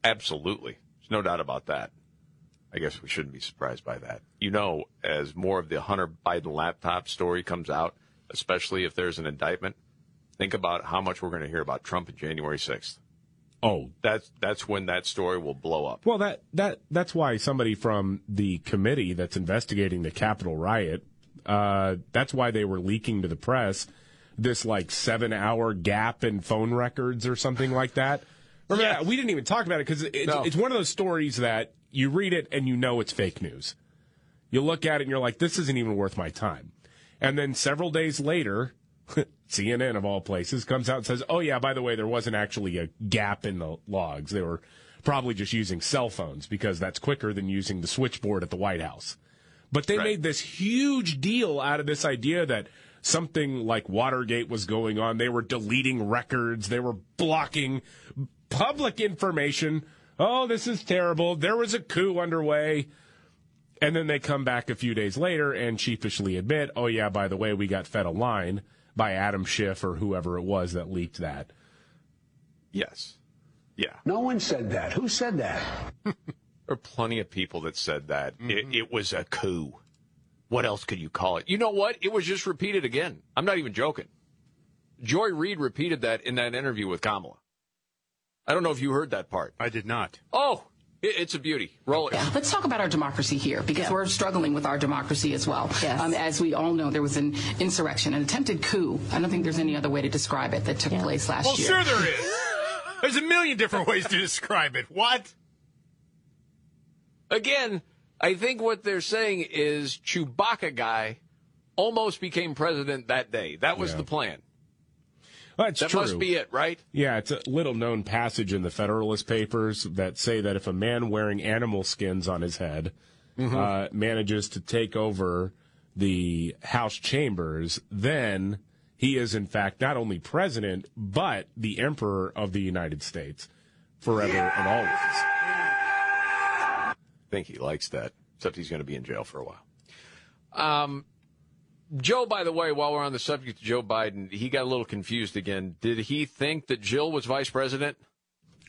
S1: Absolutely. There's no doubt about that. I guess we shouldn't be surprised by that. You know, as more of the Hunter Biden laptop story comes out, especially if there's an indictment, think about how much we're going to hear about Trump on January 6th.
S2: Oh,
S1: that's that's when that story will blow up.
S2: Well, that that that's why somebody from the committee that's investigating the Capitol riot, uh, that's why they were leaking to the press this like seven hour gap in phone records or something like that. Remember, that? we didn't even talk about it because it's,
S1: No.
S2: it's one of those stories that you read it and you know it's fake news. You look at it and you're like, this isn't even worth my time. And then several days later, (laughs) CNN of all places comes out and says, oh yeah, by the way, there wasn't actually a gap in the logs. They were probably just using cell phones because that's quicker than using the switchboard at the White House. But they made this huge deal out of this idea that something like Watergate was going on. They were deleting records. They were blocking public information. Oh, this is terrible. There was a coup underway. And then they come back a few days later and sheepishly admit, oh, yeah, by the way, we got fed a line by Adam Schiff or whoever it was that leaked that.
S1: Yes. Yeah.
S25: No one said that. Who said that? (laughs)
S1: There are plenty of people that said that. It, mm-hmm. it was a coup. What else could you call it? You know what? It was just repeated again. I'm not even joking. Joy Reid repeated that in that interview with Kamala. I don't know if you heard that part.
S5: I did not.
S1: Oh, it, it's a beauty. Roll it.
S26: Let's talk about our democracy here because we're struggling with our democracy as well. Um, as we all know, there was an insurrection, an attempted coup. I don't think there's any other way to describe it that took place last
S5: Well,
S26: year.
S5: Well, sure there (laughs) is. There's a million different ways to describe it. What?
S1: Again, I think what they're saying is Chewbacca guy almost became president that day. That was
S2: Yeah.
S1: the plan.
S2: That's
S1: that
S2: true.
S1: must be it, right?
S2: Yeah, it's a little known passage in the Federalist Papers that say that if a man wearing animal skins on his head
S1: Mhm.
S2: uh, manages to take over the House chambers, then he is in fact not only president but the emperor of the United States forever and always.
S1: I think he likes that, except he's going to be in jail for a while. Um, Joe, by the way, while we're on the subject of Joe Biden, he got a little confused again. Did he think that Jill was vice president?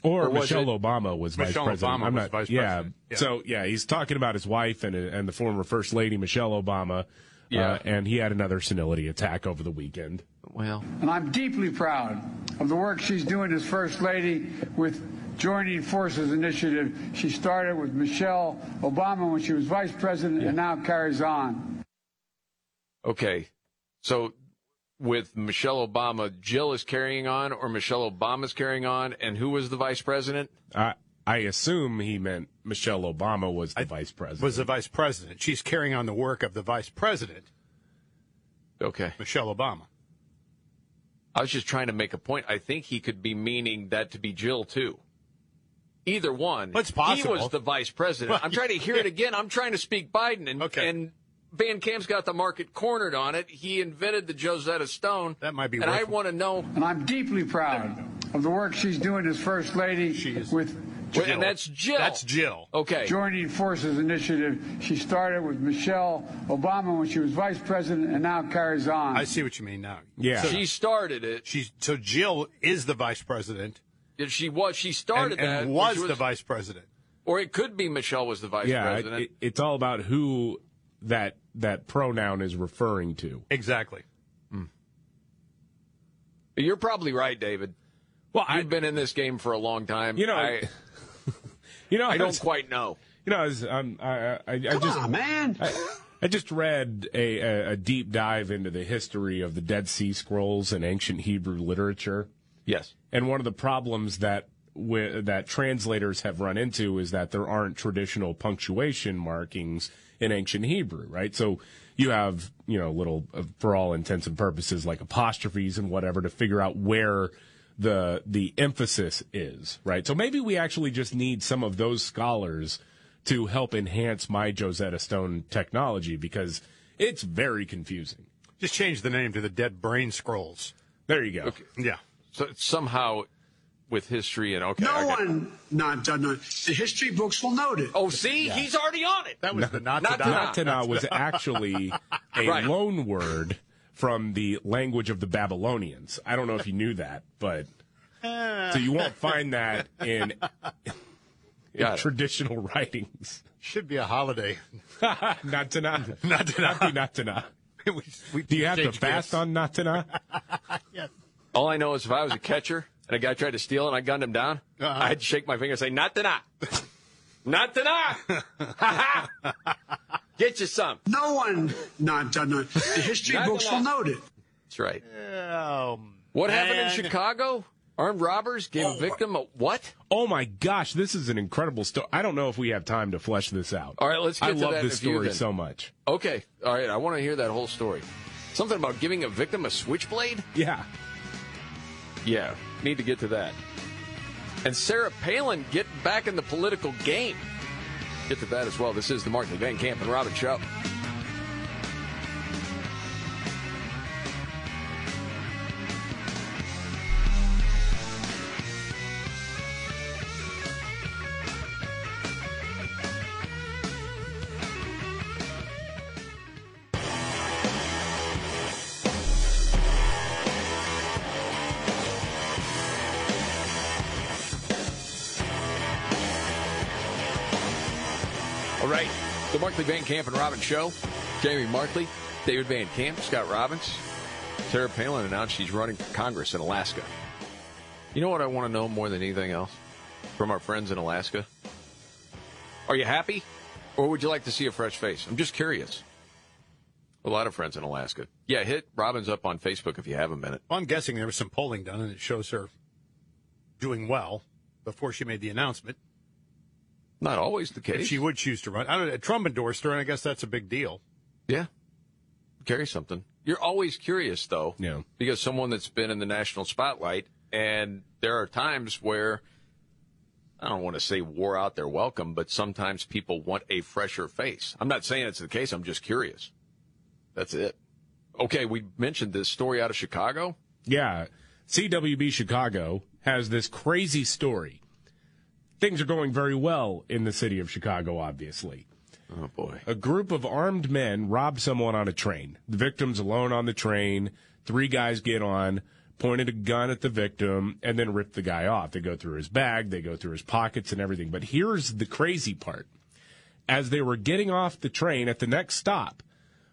S2: Or,
S1: Or was
S2: Michelle
S1: it-
S2: Obama was
S1: Michelle
S2: vice president.
S1: Obama
S2: I'm
S1: was
S2: not,
S1: vice
S2: yeah.
S1: president. Yeah.
S2: So yeah, he's talking about his wife and and the former first lady Michelle Obama.
S24: Yeah.
S2: uh, and he had another senility attack over the weekend.
S1: Well,
S24: And I'm deeply proud of the work she's doing as First Lady with Joining Forces Initiative. She started with Michelle Obama when she was Vice President and now carries on.
S1: Okay. So with Michelle Obama, Jill is carrying on, or Michelle Obama's carrying on, and who was the vice president?
S2: I I assume he meant Michelle Obama was the vice president.
S5: Was the vice president. She's carrying on the work of the vice president,
S1: Okay.
S5: Michelle Obama.
S1: I was just trying to make a point. I think he could be meaning that to be Jill too. Either one.
S5: Well, it's possible.
S1: He was the vice president.
S5: Well,
S1: I'm trying to hear it again. I'm trying to speak Biden, and and Van Camp's got the market cornered on it. He invented the Josetta Stone. That
S5: might be.
S1: And I want to know.
S24: And I'm deeply proud of the work she's doing as First Lady She is with
S1: Wait, and that's Jill.
S5: That's Jill.
S1: Okay.
S24: Joining Forces Initiative. She started with Michelle Obama when she was Vice President and now carries on.
S5: I see what you mean now.
S2: Yeah.
S1: She started it.
S5: She's so Jill is the vice president.
S1: She was. She started
S5: and,
S1: that.
S5: and
S1: which
S5: was, the vice president.
S1: Or it could be Michelle was the vice
S2: yeah,
S1: president.
S2: it- it's all about who that that pronoun is referring to.
S5: Exactly.
S1: You're probably right, David.
S2: Well,
S1: I've been in this game for a long time.
S2: You know,
S1: I, (laughs)
S2: You know,
S1: I don't
S2: was-
S1: quite know.
S2: You know, I, was, um, I, I, I
S25: Come
S2: just
S25: on, man.
S2: I, I just read a, a, a deep dive into the history of the Dead Sea Scrolls and ancient Hebrew literature.
S1: Yes.
S2: And one of the problems that wi- that translators have run into is that there aren't traditional punctuation markings in ancient Hebrew, right? So you have, you know, little, uh, for all intents and purposes, like apostrophes and whatever to figure out where the the emphasis is, right? So maybe we actually just need some of those scholars to help enhance my Josetta Stone technology because it's very confusing.
S5: Just change the name to the Dead Brain Scrolls.
S2: There you go.
S5: Yeah.
S1: So somehow with history and okay.
S27: No
S1: got-
S27: one not done it. The history books will note it.
S1: Oh, see, he's already on it.
S5: That was the not,
S1: Not
S5: to
S1: to
S5: die.
S2: Natana was (laughs) actually a
S1: Right.
S2: loan word from the language of the Babylonians. I don't know if you knew that, but so you won't (laughs) find that in, in
S1: Got it.
S2: traditional writings.
S5: Should be a holiday.
S2: Natana.
S5: Natana.
S2: Happy Natana.
S5: we, we
S2: Do you have to
S5: exchange
S2: fast
S5: gifts.
S2: on Natana?
S1: All I know is if I was a catcher and a guy tried to steal and I gunned him down,
S5: Uh-huh.
S1: I'd shake my finger and say, "Not tonight, not tonight." Ha (laughs) ha! Get you some.
S27: No one not done. The history
S1: Not
S27: books will note it.
S1: That's right.
S5: Um,
S1: What happened in. Chicago? Armed robbers gave a victim a what?
S2: Oh my gosh, this is an incredible story. I don't know if we have time to flesh this out.
S1: All right, let's get
S2: I
S1: to
S2: love
S1: that
S2: this
S1: in a
S2: story
S1: then.
S2: so much.
S1: Okay, all right. I want to hear that whole story. Something about giving a victim a switchblade.
S2: Yeah.
S1: Yeah, need to get to that. And Sarah Palin get back in the political game. Get to that as well. This is the Martin Van Camp and Robin Show. The Markley Van Camp and Robbins Show. Jamie Markley, David Van Camp, Scott Robbins. Sarah Palin announced she's running for Congress in Alaska. You know what I want to know more than anything else from our friends in Alaska? Are you happy? Or would you like to see a fresh face? I'm just curious. A lot of friends in Alaska. Yeah, hit Robbins up on Facebook if you have a minute.
S5: Well, I'm guessing there was some polling done, and it shows her doing well before she made the announcement.
S1: Not always the
S5: If
S1: case.
S5: she would choose to run, I don't know. Trump endorsed her, and I guess that's a big deal.
S1: Yeah. Carry something. You're always curious, though.
S2: Yeah.
S1: Because someone that's been in the national spotlight, and there are times where, I don't want to say wore out their welcome, but sometimes people want a fresher face. I'm not saying it's the case. I'm just curious. That's it. Okay, we mentioned this story out of Chicago.
S2: Yeah. CWB Chicago has this crazy story. Things are going very well in the city of Chicago, obviously.
S1: Oh, boy.
S2: A group of armed men robbed someone on a train. The victim's alone on the train. Three guys get on, pointed a gun at the victim, and then ripped the guy off. They go through his bag, they go through his pockets and everything. But here's the crazy part. As they were getting off the train at the next stop,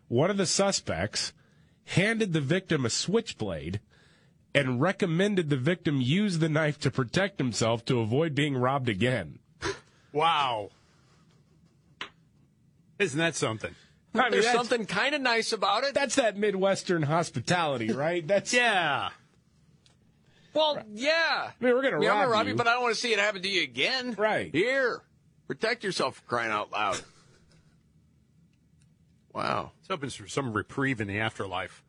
S2: one of the suspects handed the victim a switchblade and recommended the victim use the knife to protect himself to avoid being robbed again.
S5: Wow. Isn't that something?
S2: I mean,
S1: There's something kind of nice about it.
S2: That's that Midwestern hospitality, right? That's
S5: Yeah.
S1: Well, yeah.
S2: I mean, we're gonna
S1: I mean, I'm
S2: rob
S1: gonna rob
S2: you.
S1: you, but I don't want to see it happen to you again.
S2: Right.
S1: Here. Protect yourself for crying out loud. Wow.
S5: It's hoping for some reprieve in the afterlife.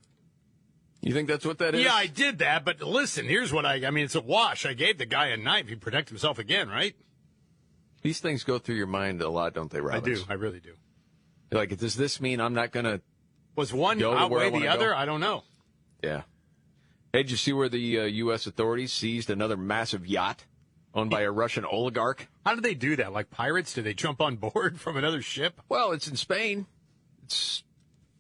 S1: You think that's what that is?
S5: Yeah, I did that, but listen, here's what I I mean, it's a wash. I gave the guy a knife. He protect himself again, right?
S1: These things go through your mind a lot, don't they,
S5: I do. I really do.
S1: You're like, does this mean I'm not going to
S5: Was one
S1: Go to where I
S5: outweigh the other?
S1: go?
S5: I don't know.
S1: Yeah. Hey, did you see where the uh, U.S. authorities seized another massive yacht owned by a Russian oligarch?
S5: How did they do that? Like pirates? Did they jump on board (laughs) from another ship?
S1: Well, it's in Spain. It's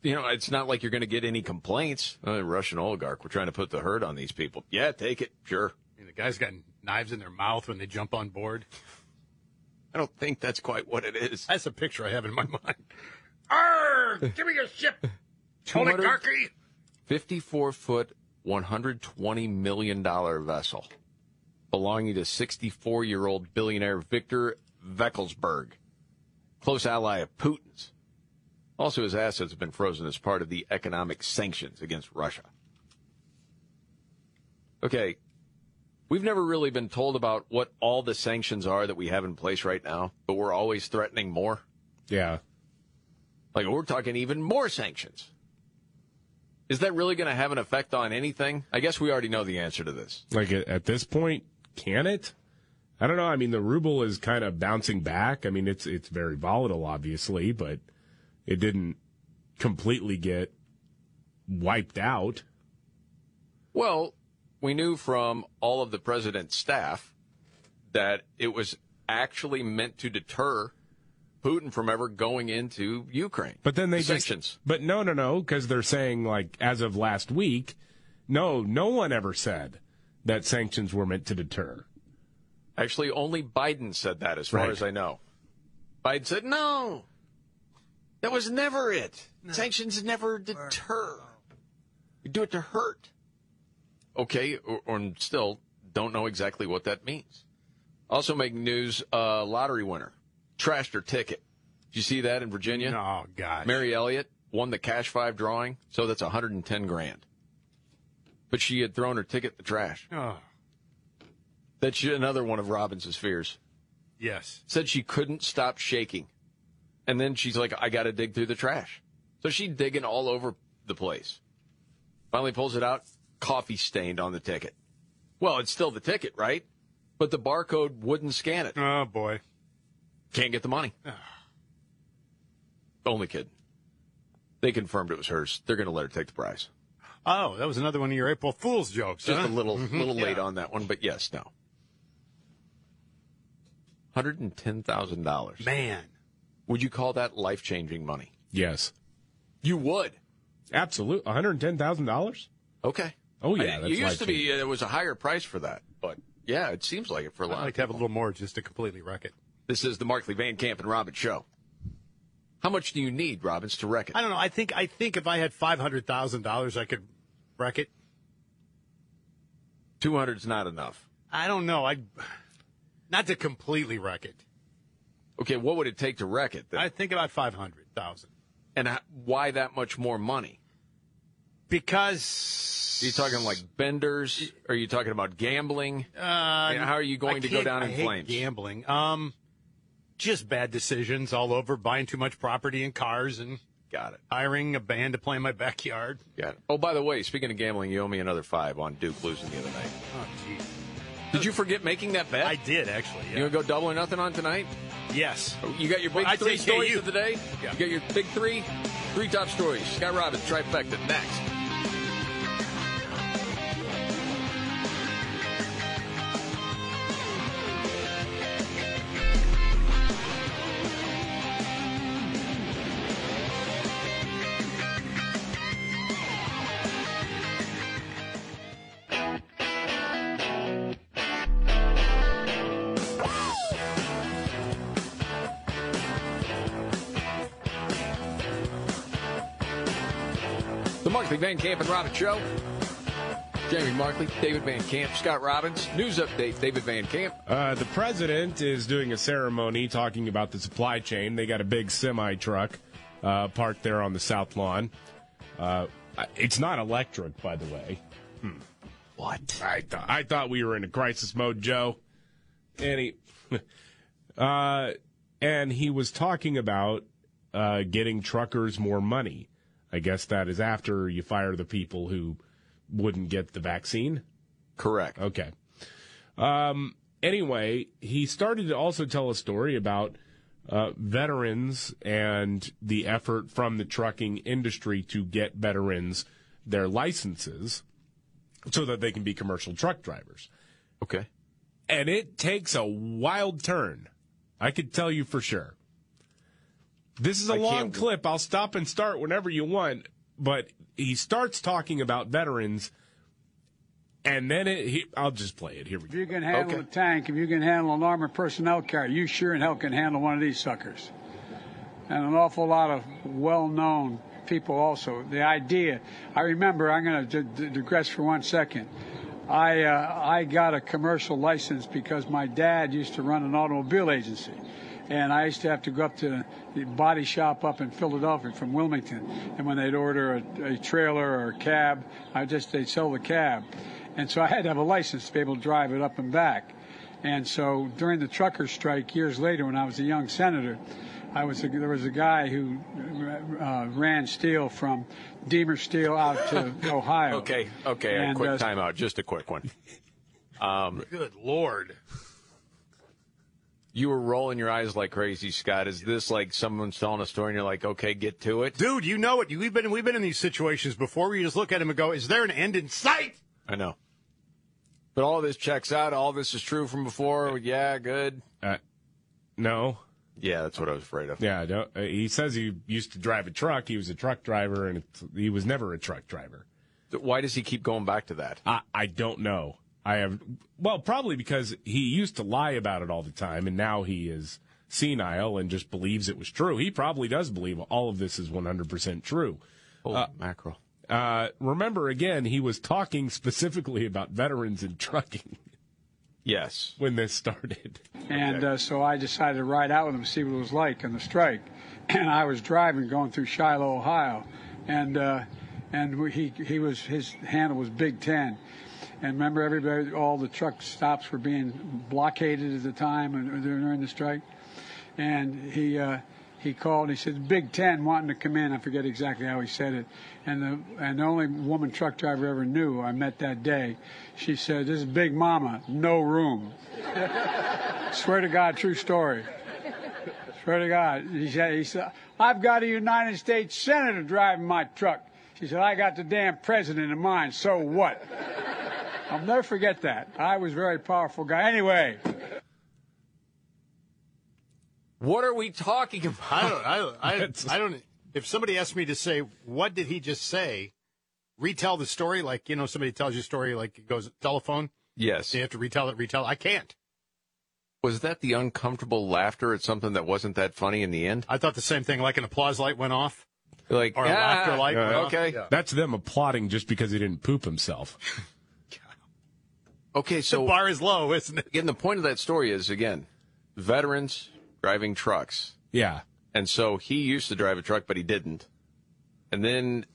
S1: you know, it's not like you're going to get any complaints. Uh, Russian oligarch, we're trying to put the hurt on these people. Yeah, take it, sure.
S5: I mean, the guys got knives in their mouth when they jump on board.
S1: I don't think that's quite what it is.
S5: That's a picture I have in my (laughs) mind. Arr! Give me your ship, (laughs)
S1: 200
S5: oligarchy.
S1: 54 foot, $120 million vessel belonging to 64 year old billionaire Victor Vekselberg, close ally of Putin's. Also, his assets have been frozen as part of the economic sanctions against Russia. Okay, We've never really been told about what all the sanctions are that we have in place right now, but we're always threatening more.
S2: Yeah.
S1: Like we're talking even more sanctions. Is that really going to have an effect on anything? I guess we already know the answer to this.
S2: Like at, at this point, can it? I don't know. I mean, the ruble is kind of bouncing back. I mean, it's it's very volatile, obviously, but it didn't completely get wiped out.
S1: Well, we knew from all of the president's staff that it was actually meant to deter Putin from ever going into Ukraine.
S2: But then they
S1: The
S2: just,
S1: sanctions.
S2: But no, no, no, because they're saying like as of last week, no, no one ever said that sanctions were meant to deter.
S1: Actually, only Biden said that, as far
S2: Right.
S1: as I know. Biden said, no, that was never it. Sanctions never deter. We do it to hurt. Okay, or, or still don't know exactly what that means. Also making news, uh, lottery winner trashed her ticket. Did you see that in Virginia?
S5: Oh, God.
S1: Mary Elliott won the Cash Five drawing, so that's 110 grand. But she had thrown her ticket in the trash.
S5: Oh,
S1: That's another one of Robbins's fears.
S5: yes.
S1: Said she couldn't stop shaking. And then she's like, I got to dig through the trash. So she's digging all over the place. Finally pulls it out, coffee stained on the ticket. Well, it's still the ticket, right? But the barcode wouldn't scan it.
S5: Oh, boy.
S1: Can't get the money. Only kid. They confirmed it was hers. They're going to let her take the prize.
S5: Oh, that was another one of your April Fool's jokes.
S1: Just
S5: huh?
S1: a little,
S5: Mhm.
S1: little late
S5: Yeah.
S1: on that one, but yes, no. Hundred and ten thousand dollars.
S5: Man,
S1: would you call that life changing money?
S2: Yes,
S1: you would.
S2: Absolutely, one hundred ten thousand dollars.
S1: Okay.
S2: Oh
S1: I-
S2: yeah, that's
S1: you used to be.
S2: life-changing.
S1: Uh, there was a higher price for that, but yeah, it seems like it for a lot.
S5: I'd like to have a little more just to completely wreck it.
S1: This is the Markley Van Camp and Robbins show. How much do you need, Robbins, to wreck it?
S5: I don't know. I think I think if I had five hundred thousand dollars, I could wreck it.
S1: Two hundred's not enough.
S5: I don't know. I not to completely wreck it.
S1: Okay, what would it take to wreck it? Then?
S5: I think about five hundred thousand.
S1: And why that much more money?
S5: Because
S1: Are you talking like benders? Are you talking about gambling?
S5: Uh,
S1: I mean, how are you going
S5: I
S1: to go down
S5: I
S1: in
S5: hate
S1: flames?
S5: Gambling. Um, just bad decisions all over. Buying too much property and cars, and
S1: got it.
S5: Hiring a band to play in my backyard.
S1: Got it. Oh, by the way, speaking of gambling, you owe me another five on Duke losing the other night.
S5: Oh, jeez.
S1: Did you forget making that bet?
S5: I did actually.
S1: You gonna go double or nothing on tonight?
S5: Yes.
S1: You got your big three stories
S5: KU.
S1: of the day.
S5: Yeah.
S1: You got your big three, three top stories. Scott Robbins trifecta next. Markley Van Camp and Robbins Show. Jamie Markley, David Van Camp, Scott Robbins. News update, David Van Camp.
S2: Uh, the president is doing a ceremony talking about the supply chain. They got a big semi truck uh, parked there on the south lawn. Uh, it's not electric, by the way. Hmm.
S1: What?
S2: I thought I thought we were in a crisis mode, Joe. And he, (laughs) uh, and he was talking about uh, getting truckers more money. I guess that is after you fire the people who wouldn't get the vaccine.
S1: Correct.
S2: Okay. Um, anyway, he started to also tell a story about uh, veterans and the effort from the trucking industry to get veterans their licenses so that they can be commercial truck drivers.
S1: Okay.
S2: And it takes a wild turn. I could tell you for sure. This is a
S1: I
S2: long clip. I'll stop and start whenever you want. But he starts talking about veterans, and then it, he, I'll just play it. Here we go.
S24: If you can handle a tank, if you can handle an armored personnel carrier, you sure in hell can handle one of these suckers. And an awful lot of well-known people also. The idea, I remember, I'm going to d- digress for one second. I, uh, I got a commercial license because my dad used to run an automobile agency. And I used to have to go up to the body shop up in Philadelphia from Wilmington. And when they'd order a, a trailer or a cab, I just, they'd sell the cab. And so I had to have a license to be able to drive it up and back. And so during the trucker strike years later, when I was a young senator, I was a, there was a guy who uh, ran steel from Deemer Steel out to (laughs) Ohio.
S1: Okay, okay, a quick
S24: uh,
S1: timeout, just a quick one. (laughs) Um,
S5: Good lord.
S1: You were rolling your eyes like crazy, Scott. Is this like someone's telling a story and you're like, okay, get to it?
S5: Dude, you know it. We've been we've been in these situations before where you just look at him and go, "Is there an end in sight?"
S1: I know. But all this checks out. All this is true from before. Yeah, good.
S2: Uh, no.
S1: Yeah, that's what I was afraid of.
S2: Yeah, no, uh, he says he used to drive a truck. He was a truck driver, and it's, he was never a truck driver.
S1: Why does he keep going back to that?
S2: I, I don't know. I have well, probably because he used to lie about it all the time, and now he is senile and just believes it was true. He probably does believe all of this is one hundred percent true.
S1: Holy mackerel!
S2: Uh, remember, again, he was talking specifically about veterans and trucking
S1: Yes. (laughs)
S2: when this started.
S24: And uh, so I decided to ride out with him, see what it was like on the strike. (clears throat) And I was driving, going through Shiloh, Ohio, and uh, and he he was his handle was Big Ten. And remember, everybody, all the truck stops were being blockaded at the time and during the strike. And he uh, he called. He said, "Big Ten wanting to come in." I forget exactly how he said it. And the and the only woman truck driver ever knew I met that day, she said, "This is Big Mama, no room." (laughs) Swear to God, true story. Swear to God. He said, he said, I've got a United States Senator driving my truck. She said, I got the damn president in mind, so what? I'll never forget that. I was a very powerful guy. Anyway,
S1: What are we talking about?
S5: I don't. I, I, (laughs) I don't. If somebody asked me to say, "What did he just say?" Retell the story, like you know, somebody tells you a story, like it goes telephone.
S1: Yes.
S5: You have to retell it. Retell. I can't.
S1: Was that the uncomfortable laughter at something that wasn't that funny in the end?
S5: I thought the same thing. Like an applause light went off,
S1: Like,
S5: or a
S1: "Ah."
S5: laughter light. went
S2: Uh,
S5: off.
S1: okay.
S5: Yeah.
S2: That's them applauding just because he didn't poop himself.
S1: Okay, so
S5: the bar is low, isn't it?
S1: Again, the point of that story is again, veterans driving trucks.
S2: Yeah.
S1: And so he used to drive a truck, but he didn't. And then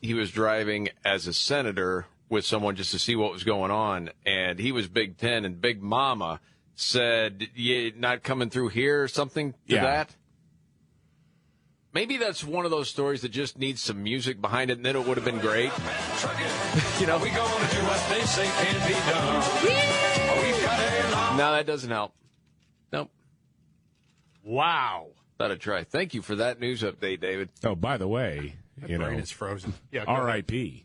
S1: he was driving as a senator with someone just to see what was going on. And he was Big Ten, and Big Mama said, "You not coming through here?" or something to
S2: Yeah.
S1: that. Maybe that's one of those stories that just needs some music behind it, and then it would have been great. (laughs) you know,
S28: We gonna do what they say can be done. We've got a long
S1: no, that doesn't help. Nope.
S5: Wow.
S1: Thought I'd try. Thank you for that news update, David.
S2: Oh, by the way, you know,
S5: brain is frozen. Yeah.
S2: R.I.P.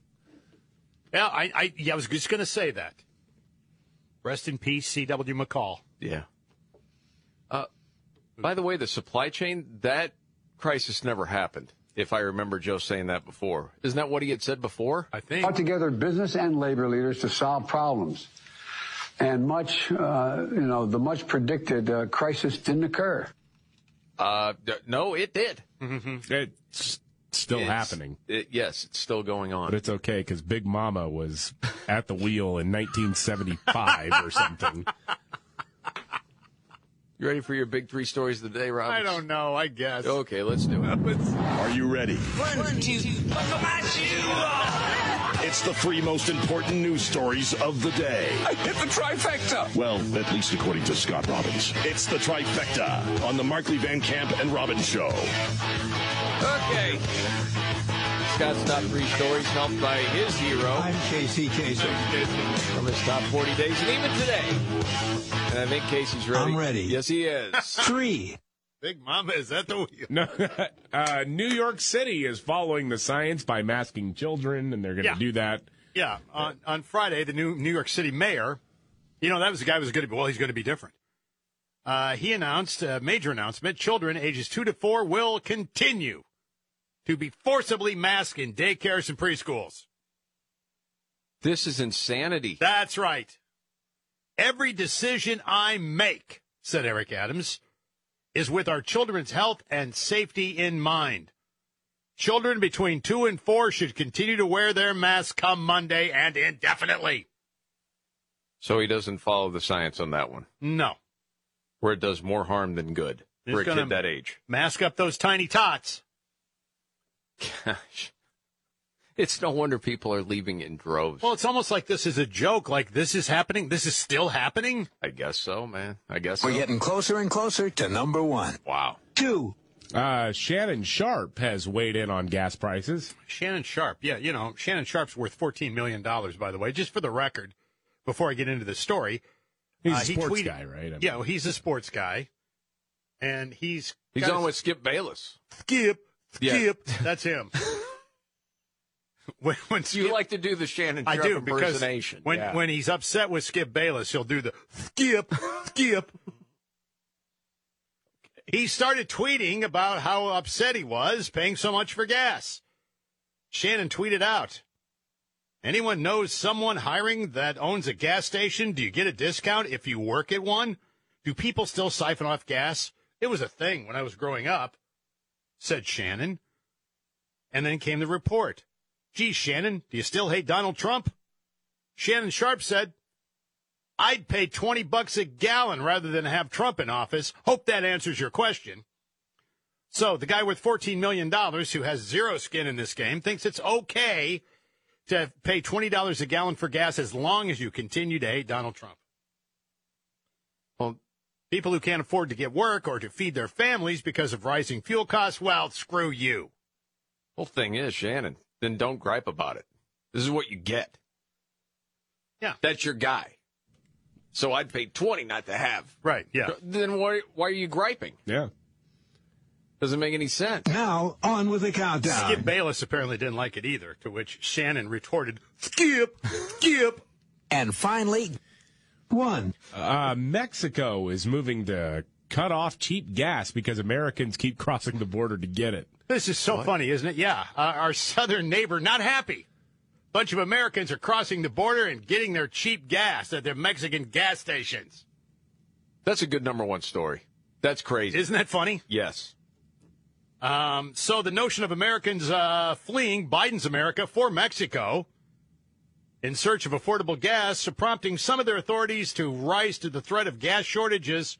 S5: Yeah. I. I. Yeah. I was just going to say that. Rest in peace, C.W. McCall.
S1: Yeah. Uh, by the way, the supply chain, that crisis never happened, if I remember Joe saying that before. Isn't that what he had said before?
S5: I think.
S25: Brought together business and labor leaders to solve problems. And much, uh, you know, the much predicted uh, crisis didn't occur.
S1: Uh, d- no, it did.
S2: It's still
S1: It's-
S2: happening.
S1: It, yes, it's still going on.
S2: But it's okay because Big Mama was at the wheel in 1975 or something. (laughs)
S1: You ready for your big three stories of the day, Rob?
S5: I don't know. I guess.
S1: Okay, let's do it. (laughs)
S29: Are you ready?
S28: One, two, buckle my shoe.
S29: It's the three most important news stories of the day.
S28: I hit the trifecta.
S29: Well, at least according to Scott Robbins. It's the trifecta on the Markley Van Camp and Robbins Show.
S1: Okay. Scott's top three stories helped by his hero. I'm
S25: Casey Kasem.
S1: From his top 40 days, and even today. And I think Casey's ready.
S25: I'm ready.
S1: Yes, he is. (laughs)
S25: Three.
S5: Big Mama is that the wheel? (laughs)
S2: No, uh, New York City is following the science by masking children, and they're going to
S5: Yeah.
S2: do that.
S5: Yeah. On on Friday, the new New York City mayor, you know, that was the guy who was going to be. Well, he's going to be different. Uh, he announced a major announcement: children ages two to four will continue to be forcibly masked in daycares and preschools.
S1: This is insanity.
S5: That's right. Every decision I make, said Eric Adams, is with our children's health and safety in mind. Children between two and four should continue to wear their masks come Monday and indefinitely.
S1: So he doesn't follow the science on that one,
S5: No.
S1: where it does more harm than good
S5: He's
S1: for a kid that age.
S5: Mask up those tiny tots.
S1: Gosh. It's no wonder people are leaving in droves.
S5: Well, it's almost like this is a joke. Like this is happening. This is still happening.
S1: I guess so, man. I guess
S30: We're
S1: so.
S30: getting closer and closer to number one.
S1: Wow.
S30: Two.
S2: Uh, Shannon Sharpe has weighed in on gas prices.
S5: Shannon Sharpe. Yeah, you know, Shannon Sharpe's worth $14 million, by the way, just for the record, before I get into the story.
S2: He's
S5: Uh,
S2: a
S5: he
S2: sports
S5: tweeted-
S2: guy, right? I mean-
S5: Yeah, well, he's a sports guy. And he's.
S1: He's on with Skip Bayless.
S5: Skip.
S1: Yeah.
S5: Skip. That's him. (laughs) when, when
S1: You like to do the Shannon
S5: I do because
S1: impersonation.
S5: when
S1: yeah.
S5: when he's upset with Skip Bayless, he'll do the skip, skip. (laughs) He started tweeting about how upset he was paying so much for gas. Shannon tweeted out, "Anyone knows someone hiring that owns a gas station? Do you get a discount if you work at one? Do people still siphon off gas? It was a thing when I was growing up," said Shannon. And then came the report. Gee, Shannon, do you still hate Donald Trump? Shannon Sharpe said, I'd pay 20 bucks a gallon rather than have Trump in office. Hope that answers your question. So the guy with $14 million who has zero skin in this game thinks it's okay to pay $20 a gallon for gas as long as you continue to hate Donald Trump. Well, people who can't afford to get work or to feed their families because of rising fuel costs, well, screw you.
S1: Whole thing is, Shannon, then don't gripe about it. This is what you get.
S5: Yeah.
S1: That's your guy. So I'd pay 20 not to have.
S5: Right, yeah.
S1: Then why, why are you griping?
S2: Yeah.
S1: Doesn't make any sense.
S30: Now, on with the countdown.
S5: Skip Bayless apparently didn't like it either, to which Shannon retorted, Skip, Skip.
S30: And finally, one.
S2: Uh, Mexico is moving to cut off cheap gas because Americans keep (laughs) crossing the border to get it.
S5: This is so funny, isn't it? Yeah. Uh, our southern neighbor not happy. Bunch of Americans are crossing the border and getting their cheap gas at their Mexican gas stations.
S1: That's a good number one story. That's crazy.
S5: Isn't that funny?
S1: Yes.
S5: Um, so the notion of Americans uh, fleeing Biden's America for Mexico in search of affordable gas, prompting some of their authorities to rise to the threat of gas shortages.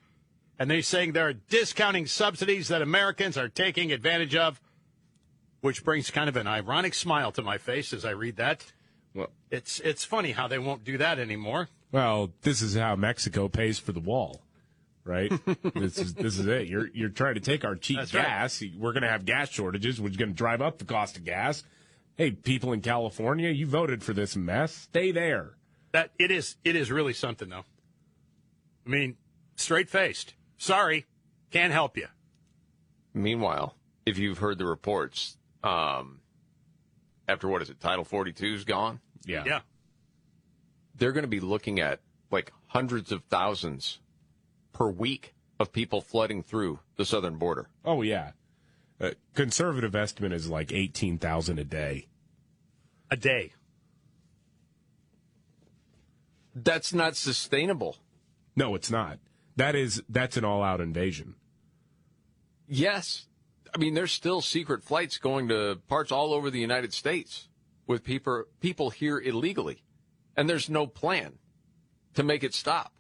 S5: And they're saying they're discounting subsidies that Americans are taking advantage of, which brings kind of an ironic smile to my face as I read that.
S2: Well,
S5: It's it's funny how they won't do that anymore.
S2: well, this is how Mexico pays for the wall, right? (laughs) this is this is it. You're you're trying to take our cheap
S5: That's right.
S2: gas. We're going to have gas shortages, which is going to drive up the cost of gas. Hey, people in California, you voted for this mess. Stay there.
S5: That it is it is really something though. I mean, straight faced. Sorry, can't help you.
S1: Meanwhile, if you've heard the reports, um, after what is it, Title 42's gone?
S2: Yeah.
S5: Yeah.
S1: They're going to be looking at like hundreds of thousands per week of people flooding through the southern border.
S2: Oh yeah. Uh, conservative estimate is like eighteen thousand a day.
S5: A day.
S1: That's not sustainable.
S2: No, it's not. That is that's an all-out invasion.
S1: Yes. I mean, there's still secret flights going to parts all over the United States with people people here illegally, and there's no plan to make it stop.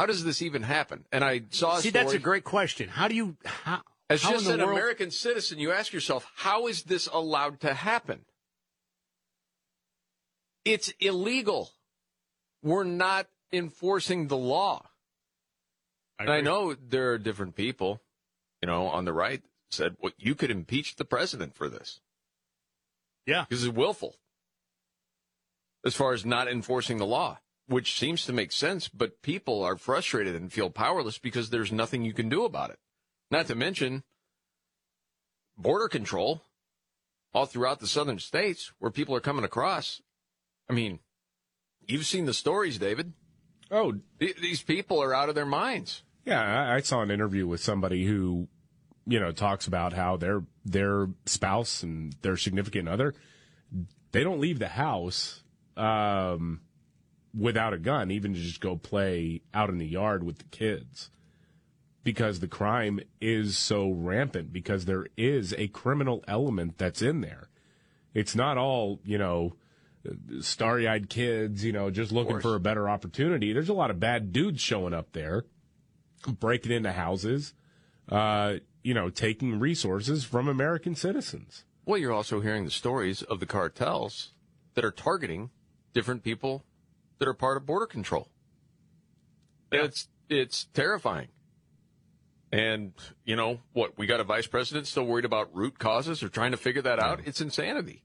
S1: How does this even happen? And I saw a
S5: See, that's a great question. How do you how,
S1: As
S5: how
S1: just an
S5: world,
S1: American citizen, you ask yourself, how is this allowed to happen? It's illegal. We're not enforcing the law.
S5: I
S1: and I know there are different people, you know, on the right said, well, you could impeach the president for this.
S5: Yeah.
S1: Because it's willful. As far as not enforcing the law, which seems to make sense, but people are frustrated and feel powerless because there's nothing you can do about it. Not to mention border control all throughout the southern states where people are coming across. I mean, you've seen the stories, David.
S2: Oh,
S1: Th- These people are out of their minds.
S2: Yeah, I, I saw an interview with somebody who, you know, talks about how their their spouse and their significant other, they don't leave the house um, without a gun, even to just go play out in the yard with the kids, because the crime is so rampant. Because there is a criminal element that's in there. It's not all you know starry eyed kids, you know, just looking for a better opportunity. There's a lot of bad dudes showing up there, breaking into houses, uh, you know, taking resources from American citizens.
S1: Well, you're also hearing the stories of the cartels that are targeting different people that are part of border control. It's it's terrifying. And you know what? We got a vice president still worried about root causes or trying to figure that out. It's insanity.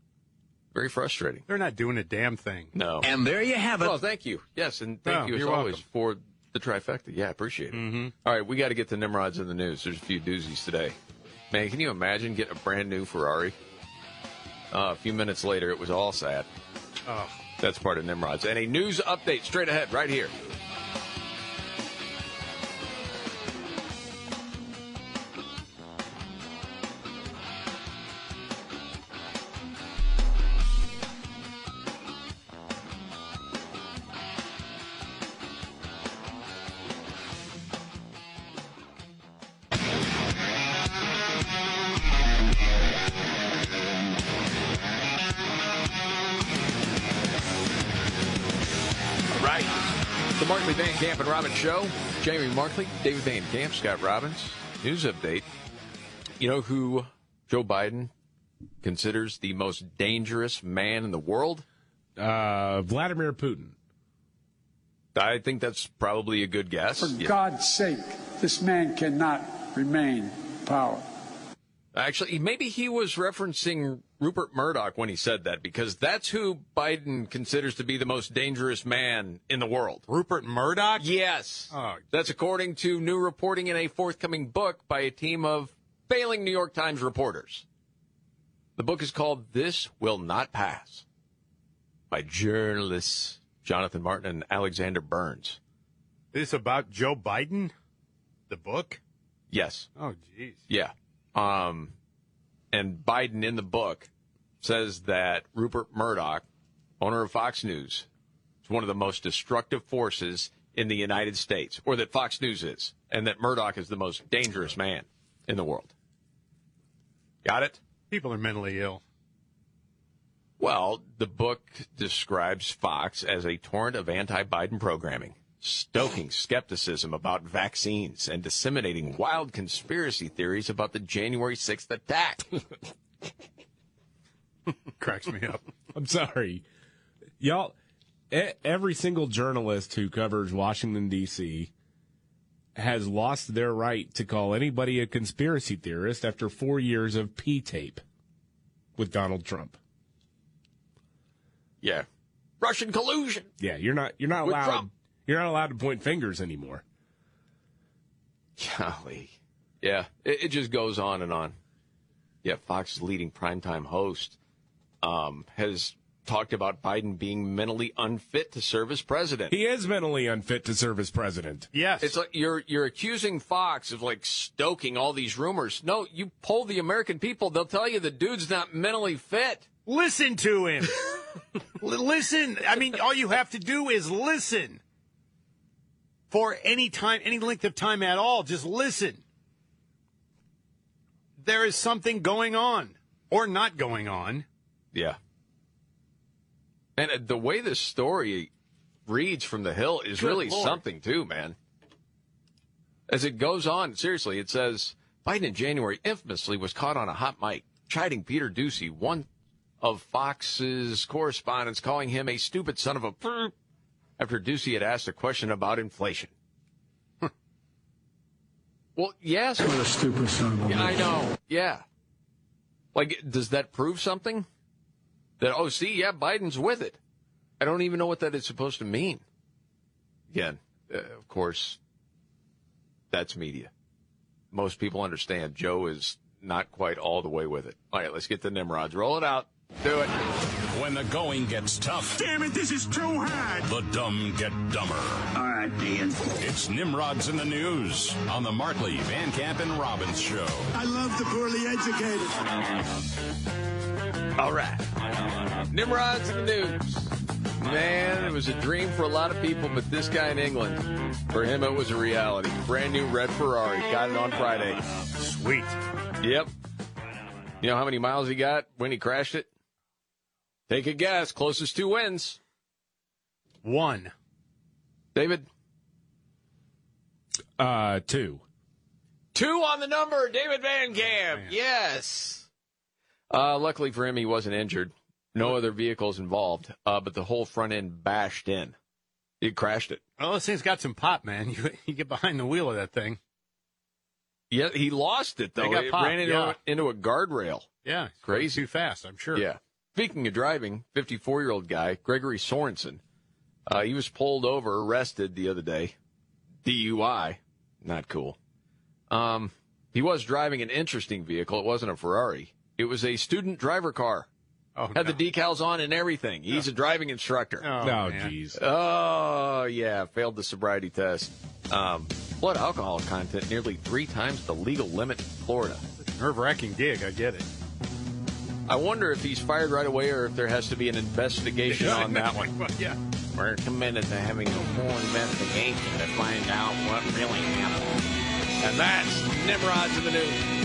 S1: Very frustrating.
S5: They're not doing a damn thing.
S1: No.
S30: And there you have it.
S1: Well, thank you. Yes, and thank
S5: Oh,
S1: you as
S5: you're
S1: always
S5: welcome.
S1: for the trifecta. Yeah, appreciate it. All right, we got to get to Nimrods in the news. There's a few doozies today. Man, can you imagine getting a brand new Ferrari? Uh, a few minutes later, it was all sad.
S5: Oh.
S1: That's part of Nimrods. And a news update straight ahead, right here. Van Camp Robbins Show. Jamie Markley, David Van Camp, Scott Robbins. News update. You know who Joe Biden considers the most dangerous man in the world?
S2: Uh, Vladimir Putin.
S1: I think that's probably a good guess.
S24: For
S1: Yeah.
S24: God's sake, this man cannot remain in power.
S1: Actually, maybe he was referencing Rupert Murdoch when he said that, because that's who Biden considers to be the most dangerous man in the world.
S5: Rupert Murdoch?
S1: Yes.
S5: Oh,
S1: That's according to new reporting in a forthcoming book by a team of failing New York Times reporters. The book is called This Will Not Pass by journalists Jonathan Martin and Alexander Burns.
S5: this about Joe Biden? The book?
S1: Yes.
S5: Oh, jeez.
S1: Yeah. Um, and Biden in the book says that Rupert Murdoch, owner of Fox News, is one of the most destructive forces in the United States, or that Fox News is, and that Murdoch is the most dangerous man in the world. Got it?
S5: People are mentally ill.
S1: Well, the book describes Fox as a torrent of anti Biden programming, stoking skepticism about vaccines and disseminating wild conspiracy theories about the January 6th attack. (laughs) (laughs)
S5: Cracks me up.
S2: I'm sorry. Y'all, every single journalist who covers Washington, D.C. has lost their right to call anybody a conspiracy theorist after four years of P tape with Donald Trump.
S1: yeah. Russian collusion.
S2: Yeah, you're not you're not
S1: With
S2: allowed
S1: Trump.
S2: you're not allowed to point fingers anymore.
S1: Golly. Yeah, it, it just goes on and on. Yeah, Fox's leading primetime host um, has talked about Biden being mentally unfit to serve as president.
S2: He is mentally unfit to serve as president.
S5: Yes.
S1: It's like you're you're accusing Fox of like stoking all these rumors. No, you poll the American people, they'll tell you the dude's not mentally fit.
S5: Listen to him. (laughs) Listen. I mean, all you have to do is listen. For any time, any length of time at all, just listen. There is something going on or not going on.
S1: Yeah. And uh, the way this story reads from the Hill is
S5: Good
S1: really
S5: Lord.
S1: something too, man. As it goes on, seriously, it says Biden in January infamously was caught on a hot mic chiding Peter Doocy, one of Fox's correspondents, calling him a stupid son of a brr, after Doocy had asked a question about inflation. well, yes.
S25: What a stupid son of a
S1: Yeah, I know. Yeah. Like, does that prove something? That, oh, see, yeah, Biden's with it. I don't even know what that is supposed to mean. Again, uh, of course, that's media. Most people understand Joe is not quite all the way with it. All right, let's get the Nimrods. Roll it out. Do it.
S29: When the going gets tough. Damn it, this is too hard. The dumb get dumber. All right, Ian. It's Nimrods in the News on the Markley, Van Camp, and Robbins Show.
S27: I love the poorly educated.
S1: All right. Nimrod's in the news. Man, it was a dream for a lot of people, but this guy in England, for him, it was a reality. Brand new red Ferrari. Got it on Friday.
S5: Sweet.
S1: Yep. You know how many miles he got when he crashed it? Take a guess. Closest two wins.
S5: One.
S1: David?
S2: Uh, two.
S1: Two on the number. David Van Camp. Yes. Uh, luckily for him, he wasn't injured. No other vehicles involved, uh, but the whole front end bashed in. It crashed it.
S5: Oh, this thing's got some pop, man. (laughs) You, you get behind the wheel of that thing.
S1: Yeah, he lost it though. It
S5: popped,
S1: ran into,
S5: yeah.
S1: a, into a guardrail.
S5: Yeah,
S1: Crazy.
S5: too fast. I'm sure.
S1: Yeah. Speaking of driving, 54 year old guy, Gregory Sorensen, uh, he was pulled over, arrested the other day. DUI. Not cool. Um, he was driving an interesting vehicle. It wasn't a Ferrari. It was a student driver car.
S5: Oh,
S1: Had the decals on and everything. He's a driving instructor.
S5: Oh,
S2: Oh, jeez.
S1: Oh, yeah. Failed the sobriety test. Um, blood alcohol content nearly three times the legal limit in Florida.
S5: Nerve wracking gig. I get it.
S1: I wonder if he's fired right away or if there has to be an investigation on that one. (laughs)
S5: Well, yeah.
S1: We're committed to having a full investigation to find out what really happened. And that's Nimrod's in the news.